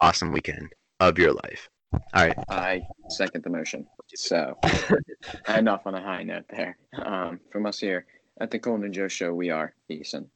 awesome weekend of your life. All right. I second the motion. So, off on a high note there. Um, from us here at the Coltin and Joe Show, we are Ethan.